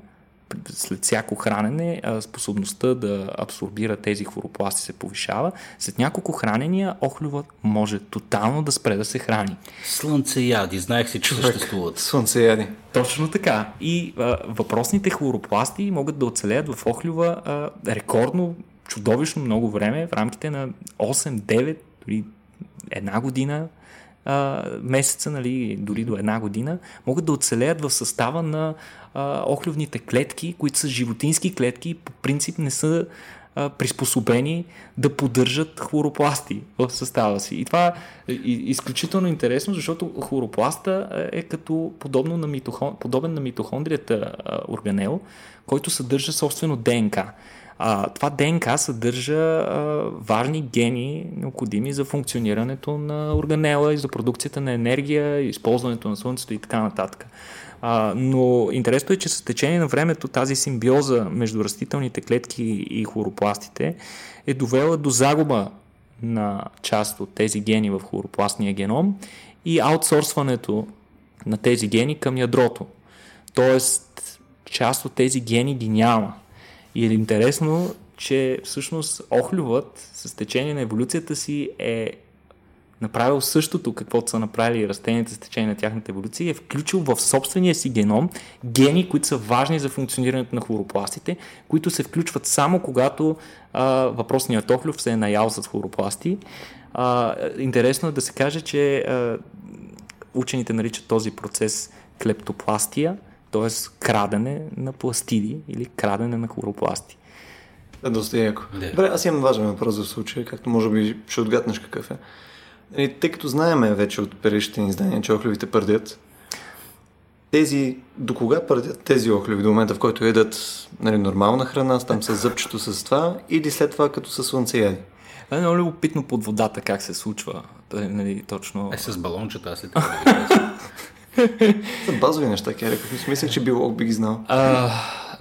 след всяко хранене способността да абсорбира тези хлоропласти се повишава. След няколко хранения охлювът може тотално да спре да се храни. Слънцеяди, знаех си, че съществуват. Слънцеяди. Точно така. И а, въпросните хлоропласти могат да оцелеят в охлюва а, рекордно, чудовищно много време, в рамките на 8-9, дори една година а, месеца, нали, дори до една година, могат да оцелеят в състава на а, охлювните клетки, които са животински клетки и по принцип не са приспособени да поддържат хлоропласти в състава си. И това е изключително интересно, защото хлоропласта е като подобно на митохон... подобен на митохондрията органел, който съдържа собствено ДНК. А, това ДНК съдържа а, важни гени, необходими за функционирането на органела и за продукцията на енергия, използването на слънцето и така нататък. А, но интересно е, че с течение на времето тази симбиоза между растителните клетки и хлоропластите е довела до загуба на част от тези гени в хлоропластния геном и аутсорсването на тези гени към ядрото. Тоест, част от тези гени ги няма. И е интересно, че всъщност охлювът с течение на еволюцията си е направил същото, каквото са направили растенията с течение на тяхната еволюция и е включил в собствения си геном гени, които са важни за функционирането на хлоропластите, които се включват само когато а, въпросният охлюв се е наял с хлоропласти. А, интересно е да се каже, че а, учените наричат този процес клептопластия, т.е. крадене на пластиди или крадене на хлоропласти. Да, доста яко. Да. Добре, аз имам важен въпрос за случая, както може би ще отгаднеш какъв е. Нали, тъй като знаеме вече от предишните ни издания, че охлювите пърдят, тези, до кога пърдят тези охлюви? До момента, в който едат нали, нормална храна, там с зъбчето с това, или след това като са слънцеяди? Това е много любопитно под водата как се случва. Нали, точно... Е, с балончета, аз ли Базови неща, Кереков. Мисля, че биолог би ги знал. А,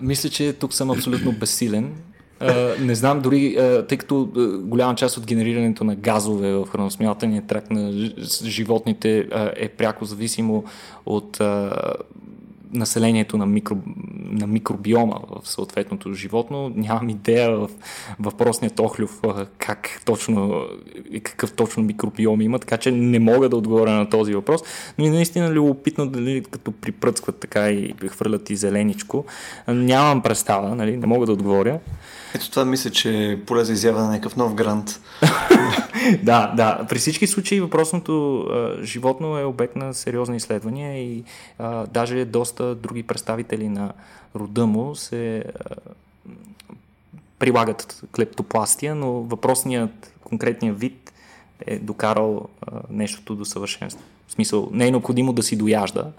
мисля, че тук съм абсолютно безсилен. Uh, не знам дори, uh, тъй като uh, голяма част от генерирането на газове в храносмилателния тракт на животните е пряко зависимо от населението на, микро, на микробиома в съответното животно. Нямам идея в въпросният охлюв как точно какъв точно микробиом има, така че не мога да отговоря на този въпрос. Но и наистина любопитно дали като припръцкват така и хвърлят и зеленичко. Нямам представа, нали, не мога да отговоря. Ето това мисля, че е поле за изява на някакъв нов грант. да, да. При всички случаи въпросното а, животно е обект на сериозни изследвания и а, даже доста други представители на рода му се а, прилагат клептопластия, но въпросният конкретният вид е докарал а, нещото до съвършенство. В смисъл, не е необходимо да си дояжда,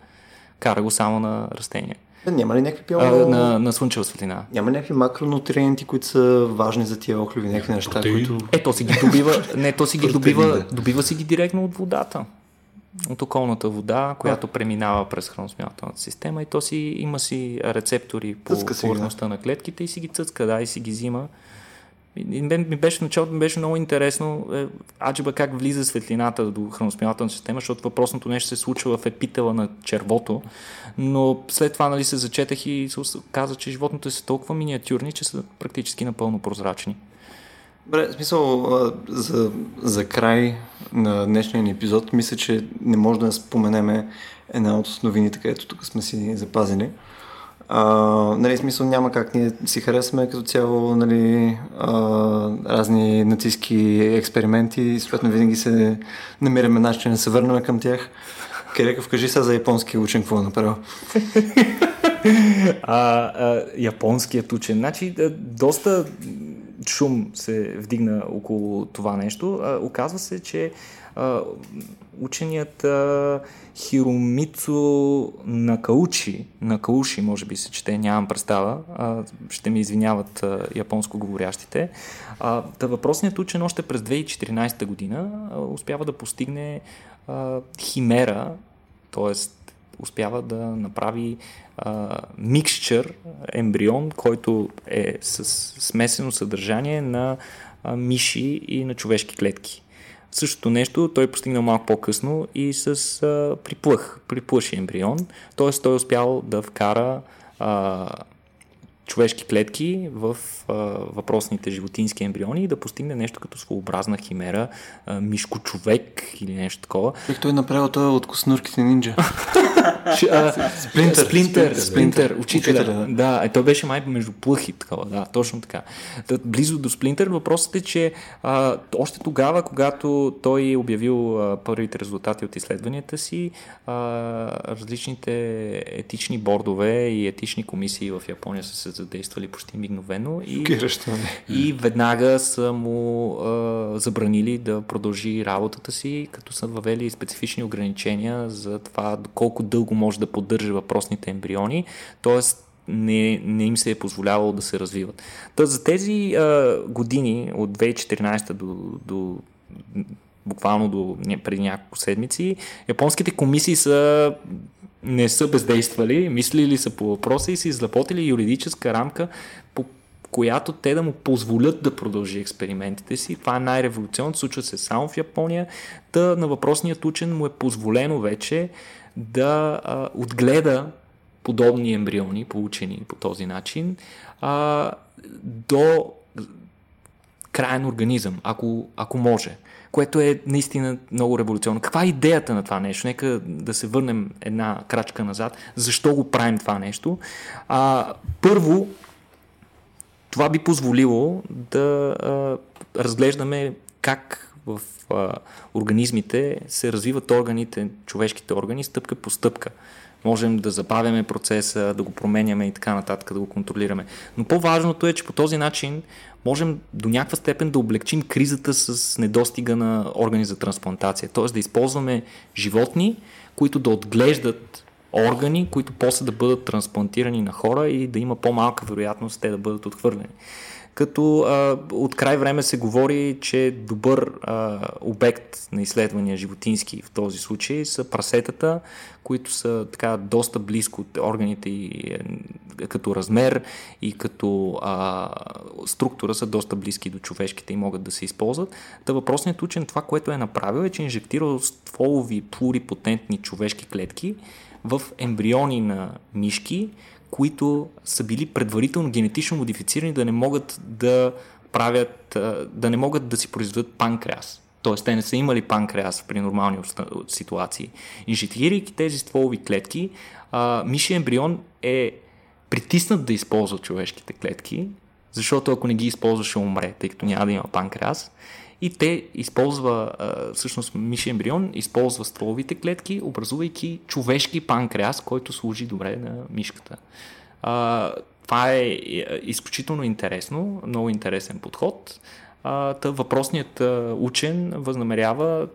кара го само на растения. Няма ли някакви пиало... а, на, на слънчева светлина? Няма някакви макронутриенти, които са важни за тия охлюви, някакви неща, Протеин. които... Е, то си ги добива, не, то си ги добива, добива си ги директно от водата. От околната вода, която а. преминава през храносмилателната система и то си има си рецептори по повърхността на клетките и си ги цъцка, да, и си ги взима. И ми беше в началото ми беше много интересно е, аджиба как влиза светлината до храносмилателната система, защото въпросното нещо се случва в епитела на червото, но след това нали, се зачетах и се каза, че животните са толкова миниатюрни, че са практически напълно прозрачни. Добре, смисъл за, за край на днешния ни епизод, мисля, че не може да споменеме една от новините, където тук сме си запазили. А, нали, смисъл няма как ние си харесваме като цяло нали, а, разни нацистски експерименти и съответно винаги се намираме начин да се върнем към тях. Киреков, кажи сега за японски учен, какво е направил? а, а, японският учен. Значи, доста шум се вдигна около това нещо. А, оказва се, че а, ученият а, Хиромицу Накаучи, Накауши може би се чете, нямам представа, а, ще ми извиняват а, японско говорящите. А, да въпросният учен още през 2014 година а, успява да постигне а, химера, т.е. успява да направи миксчър, ембрион, който е с смесено съдържание на а, миши и на човешки клетки. Същото нещо той постигнал малко по-късно и с а, приплъх, приплъши ембрион, т.е. той е успял да вкара а, човешки клетки в а, въпросните животински ембриони и да постигне нещо като своеобразна химера, а, мишко-човек или нещо такова. Как той е направил това от коснурките нинджа? Сплинтер, сплинтер, сплинтер, учителя. Да, да е, той беше май между плъхи, такова, да, точно така. Близо до сплинтер въпросът е, че а, още тогава, когато той е обявил а, първите резултати от изследванията си, а, различните етични бордове и етични комисии в Япония са се задействали почти мигновено и, и веднага са му а, забранили да продължи работата си, като са въвели специфични ограничения за това колко дълго може да поддържа въпросните ембриони, т.е. Не, не им се е позволявало да се развиват. Та за тези а, години, от 2014 до, до буквално до преди няколко седмици, японските комисии са не са бездействали, мислили са по въпроса и са изработили юридическа рамка, по която те да му позволят да продължи експериментите си. Това е най-революционното, случва се само в Япония. Та на въпросният учен му е позволено вече да а, отгледа подобни ембриони, получени по този начин, а, до краен организъм, ако, ако може. Което е наистина много революционно. Каква е идеята на това нещо? Нека да се върнем една крачка назад. Защо го правим това нещо? А, първо, това би позволило да а, разглеждаме как в а, организмите се развиват органите, човешките органи, стъпка по стъпка. Можем да забавяме процеса, да го променяме и така нататък, да го контролираме. Но по-важното е, че по този начин можем до някаква степен да облегчим кризата с недостига на органи за трансплантация. Т.е. да използваме животни, които да отглеждат органи, които после да бъдат трансплантирани на хора и да има по-малка вероятност те да бъдат отхвърлени като а, от край време се говори, че добър а, обект на изследвания животински в този случай са прасетата, които са така доста близко от органите и е, като размер и като а, структура са доста близки до човешките и могат да се използват. Та въпросният учен това, което е направил е, че инжектирал стволови плурипотентни човешки клетки в ембриони на мишки, които са били предварително генетично модифицирани да не могат да правят, да не могат да си произведат панкреас. Тоест, те не са имали панкреас при нормални ситуации. Инжектирайки тези стволови клетки, миши ембрион е притиснат да използва човешките клетки, защото ако не ги използва, ще умре, тъй като няма да има панкреас. И те използва, всъщност миши ембрион използва стволовите клетки, образувайки човешки панкреас, който служи добре на мишката. Това е, е изключително интересно, много интересен подход. Та въпросният учен възнамерява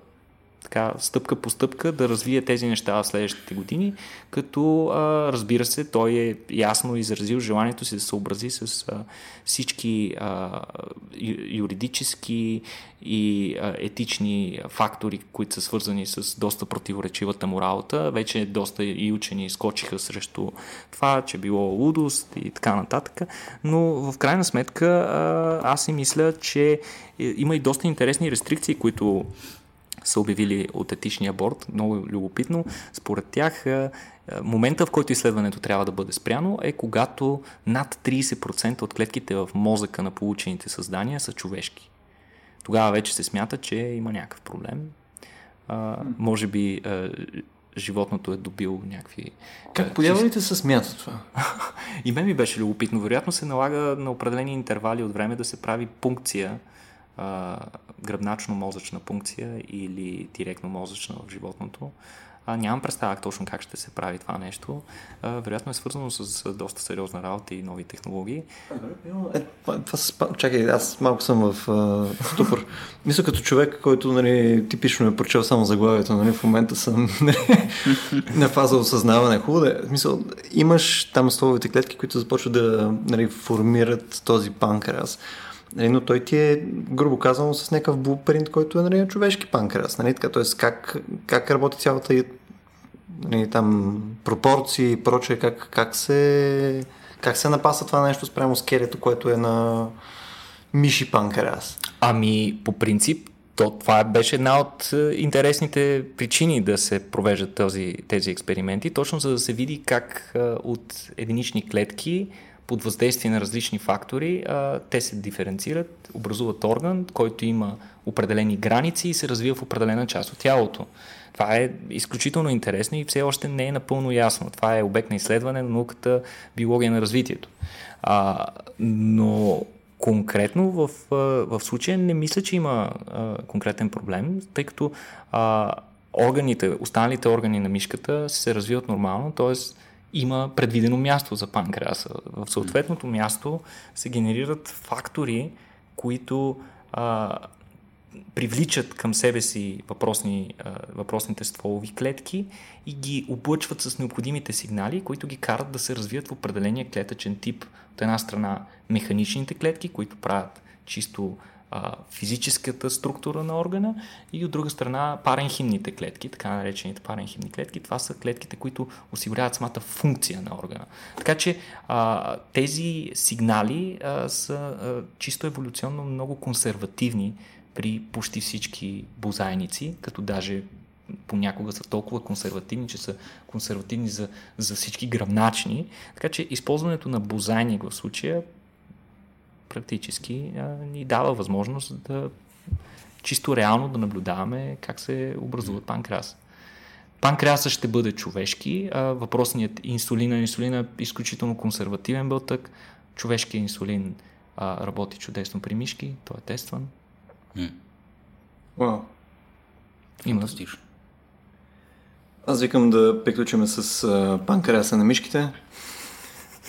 така, стъпка по стъпка да развие тези неща в следващите години, като а, разбира се, той е ясно изразил желанието си да съобрази с а, всички а, юридически и а, етични фактори, които са свързани с доста противоречивата му работа. Вече доста и учени скочиха срещу това, че било лудост и така нататък, но в крайна сметка а, аз си мисля, че има и доста интересни рестрикции, които са обявили от етичния борт. Много любопитно. Според тях момента, в който изследването трябва да бъде спряно е когато над 30% от клетките в мозъка на получените създания са човешки. Тогава вече се смята, че има някакъв проблем. А, може би а, животното е добил някакви... Как по дяволите се смята това? И мен ми беше любопитно. Вероятно се налага на определени интервали от време да се прави пункция гръбначно-мозъчна пункция или директно-мозъчна в животното. А, нямам представа точно как ще се прави това нещо. А, вероятно е свързано с доста сериозна работа и нови технологии. Е, това, това, чакай, аз малко съм в а, ступор. Мисля като човек, който нали, типично е прочел само заглавието, нали, в момента съм нали, на фаза осъзнаване. Хубаво да е. Мисъл, имаш там стволовите клетки, които започват да нали, формират този панкреас. Нали, но той ти е, грубо казано, с някакъв блупринт, който е нали, човешки панкреас. Нали, така, т.е. Как, как работи цялата нали, там, пропорции и прочее, как, как, се, как се напаса това нещо спрямо скелето, което е на миши панкреас? Ами, по принцип, то, това беше една от е, интересните причини да се провеждат този, тези експерименти, точно за да се види как е, от единични клетки под въздействие на различни фактори, а, те се диференцират, образуват орган, който има определени граници и се развива в определена част от тялото. Това е изключително интересно и все още не е напълно ясно. Това е обект на изследване на науката биология на развитието. А, но конкретно в, в случая не мисля, че има а, конкретен проблем, тъй като а, органите, останалите органи на мишката се развиват нормално, т.е има предвидено място за панкреаса. В съответното място се генерират фактори, които а, привличат към себе си въпросни, а, въпросните стволови клетки и ги облъчват с необходимите сигнали, които ги карат да се развият в определения клетъчен тип. От една страна механичните клетки, които правят чисто физическата структура на органа и от друга страна паренхимните клетки, така наречените паренхимни клетки. Това са клетките, които осигуряват самата функция на органа. Така че а, тези сигнали а, са а, чисто еволюционно много консервативни при почти всички бозайници, като даже понякога са толкова консервативни, че са консервативни за, за всички гръбначни. Така че използването на бозайник в случая практически а, ни дава възможност да чисто реално да наблюдаваме как се образува панкреас. Панкреаса ще бъде човешки, а въпросният инсулин, инсулина е изключително консервативен бълтък, човешкият инсулин а, работи чудесно при мишки, той е тестван. Wow. Има. Аз викам да приключим с а, панкреаса на мишките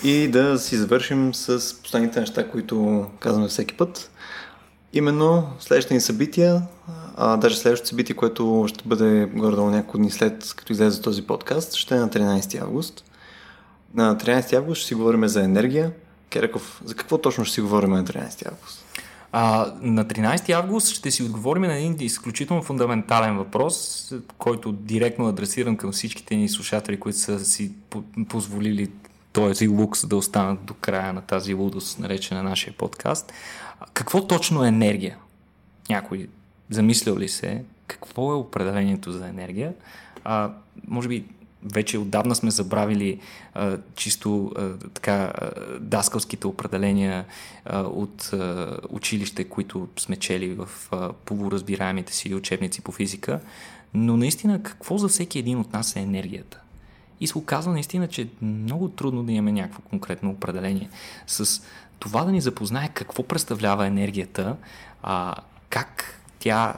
и да си завършим с последните неща, които казваме всеки път. Именно следващите ни събития, а даже следващото събитие, което ще бъде горе-долу няколко дни след като излезе този подкаст, ще е на 13 август. На 13 август ще си говорим за енергия. Кереков, за какво точно ще си говорим на 13 август? А, на 13 август ще си отговорим на един изключително фундаментален въпрос, който директно адресирам към всичките ни слушатели, които са си позволили този лукс да останат до края на тази лудост, наречена нашия подкаст. Какво точно е енергия? Някой замислял ли се какво е определението за енергия? А, може би вече отдавна сме забравили а, чисто а, така а, даскалските определения а, от а, училище, които сме чели в а, полуразбираемите си учебници по физика, но наистина какво за всеки един от нас е енергията? И се оказва наистина, че е много трудно да имаме някакво конкретно определение. С това да ни запознае какво представлява енергията, а, как тя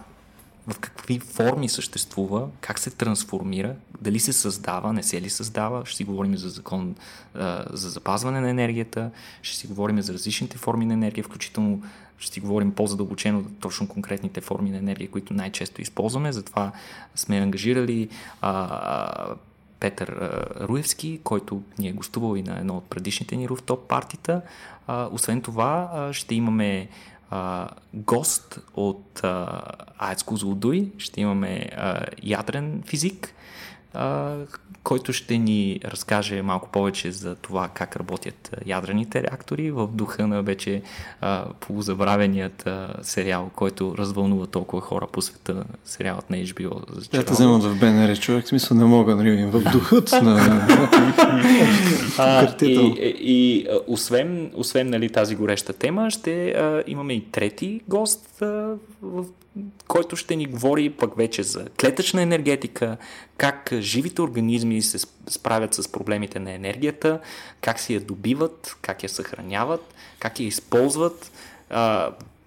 в какви форми съществува, как се трансформира, дали се създава, не се ли създава. Ще си говорим за закон а, за запазване на енергията, ще си говорим за различните форми на енергия, включително ще си говорим по-задълбочено за точно конкретните форми на енергия, които най-често използваме. Затова сме ангажирали а, Петър Руевски, който ни е гостувал и на едно от предишните ни руфтоп партита. А, освен това, ще имаме гост от а, АЕЦ. Ще имаме ядрен физик, а, който ще ни разкаже малко повече за това как работят ядрените реактори в духа на вече а, полузабравеният а, сериал, който развълнува толкова хора по света, сериалът на HBO. За Те вземат в БНР, човек, в смисъл не мога, нали, в духът на... а, и, освен, освен нали, тази гореща тема, ще а, имаме и трети гост а, в който ще ни говори пък вече за клетъчна енергетика, как живите организми се справят с проблемите на енергията, как си я добиват, как я съхраняват, как я използват,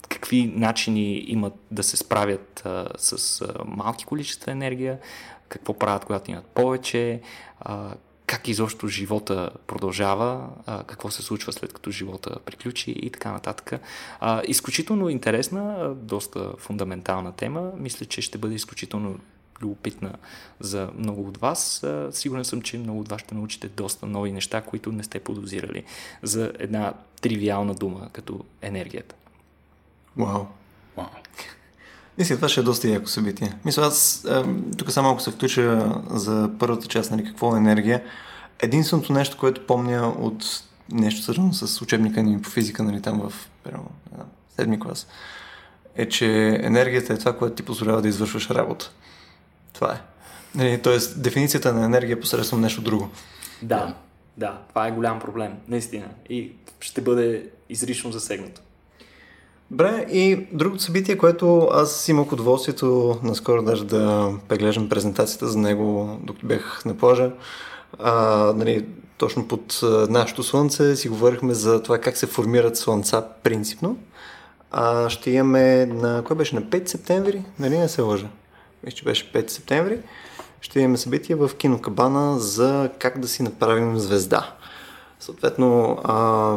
какви начини имат да се справят с малки количества енергия, какво правят, когато имат повече, как изобщо живота продължава, а, какво се случва след като живота приключи и така нататък. А, изключително интересна, доста фундаментална тема. Мисля, че ще бъде изключително любопитна за много от вас. А, сигурен съм, че много от вас ще научите доста нови неща, които не сте подозирали за една тривиална дума, като енергията. Вау. Вау. Мисля, това ще е доста яко събитие. Мисля, аз тук само ако се включа за първата част, нали, какво е енергия. Единственото нещо, което помня от нещо свързано с учебника ни по физика, нали, там в примерно, седми клас, е, че енергията е това, което ти позволява да извършваш работа. Това е. Нали, тоест, дефиницията на енергия е посредством нещо друго. Да, да, това е голям проблем, наистина. И ще бъде изрично засегнато. Добре, и другото събитие, което аз имах удоволствието наскоро даже да преглеждам презентацията за него, докато бях на плажа, а, нали, точно под нашето слънце си говорихме за това как се формират слънца принципно. А, ще имаме на... Кой беше? На 5 септември? Нали не се лъжа? Мисля, че беше 5 септември. Ще имаме събитие в Кинокабана за как да си направим звезда. Съответно, а,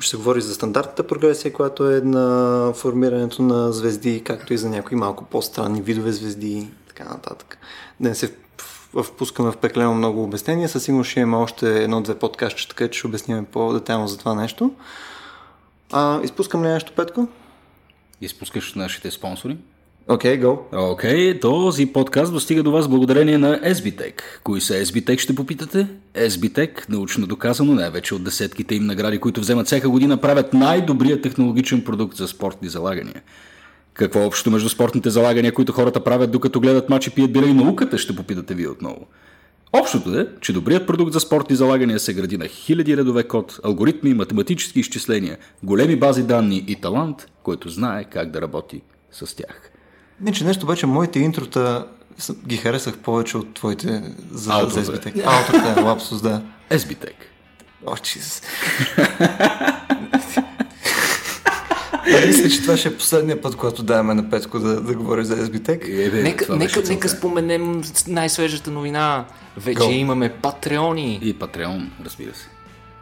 ще се говори за стандартната прогресия, която е на формирането на звезди, както и за някои малко по-странни видове звезди и така нататък. Да се впускаме в прекалено много обяснения. Със сигурност ще има още едно-две подкастчета, че ще обясним по-детайлно за това нещо. А, изпускам ли нещо, Петко? изпускаш нашите спонсори. Окей, okay, go. Окей, okay, този подкаст достига до вас благодарение на SBTech. Кои са SBTech, ще попитате? SBTech, научно доказано, най-вече от десетките им награди, които вземат всяка година, правят най-добрия технологичен продукт за спортни залагания. Какво общо между спортните залагания, които хората правят докато гледат матчи, пият бира и науката, ще попитате вие отново. Общото е, че добрият продукт за спортни залагания се гради на хиляди редове код, алгоритми, математически изчисления, големи бази данни и талант, който знае как да работи с тях. Не, че нещо обаче, моите интрота ги харесах повече от твоите за, за SBTech. Аутото, лапсус, да. SBTech. О, Чизус. Мисля, че това ще е последния път, когато даваме на Петко да, да говори за SBTech. Е, бе, нека нека, нека споменем най-свежата новина. Вече Go. имаме патреони. И патреон, разбира се.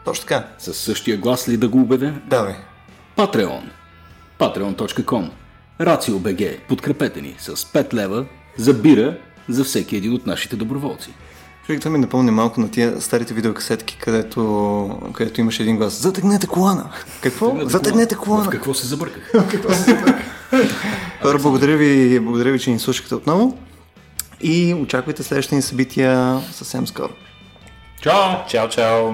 Точно така. Със същия глас ли да го обявя? Давай. Патреон. Patreon.com Рацио БГ. Подкрепете ни с 5 лева за бира за всеки един от нашите доброволци. Човек, това ми напомня малко на тия старите видеокасетки, където, където имаше един глас. Затегнете колана! Какво? Затегнете, Затегнете колана! В какво се забърках? какво се забърках? Хора, благодаря ви, благодаря ви, че ни слушахте отново и очаквайте следващите ни събития съвсем скоро. Чао! Чао, чао!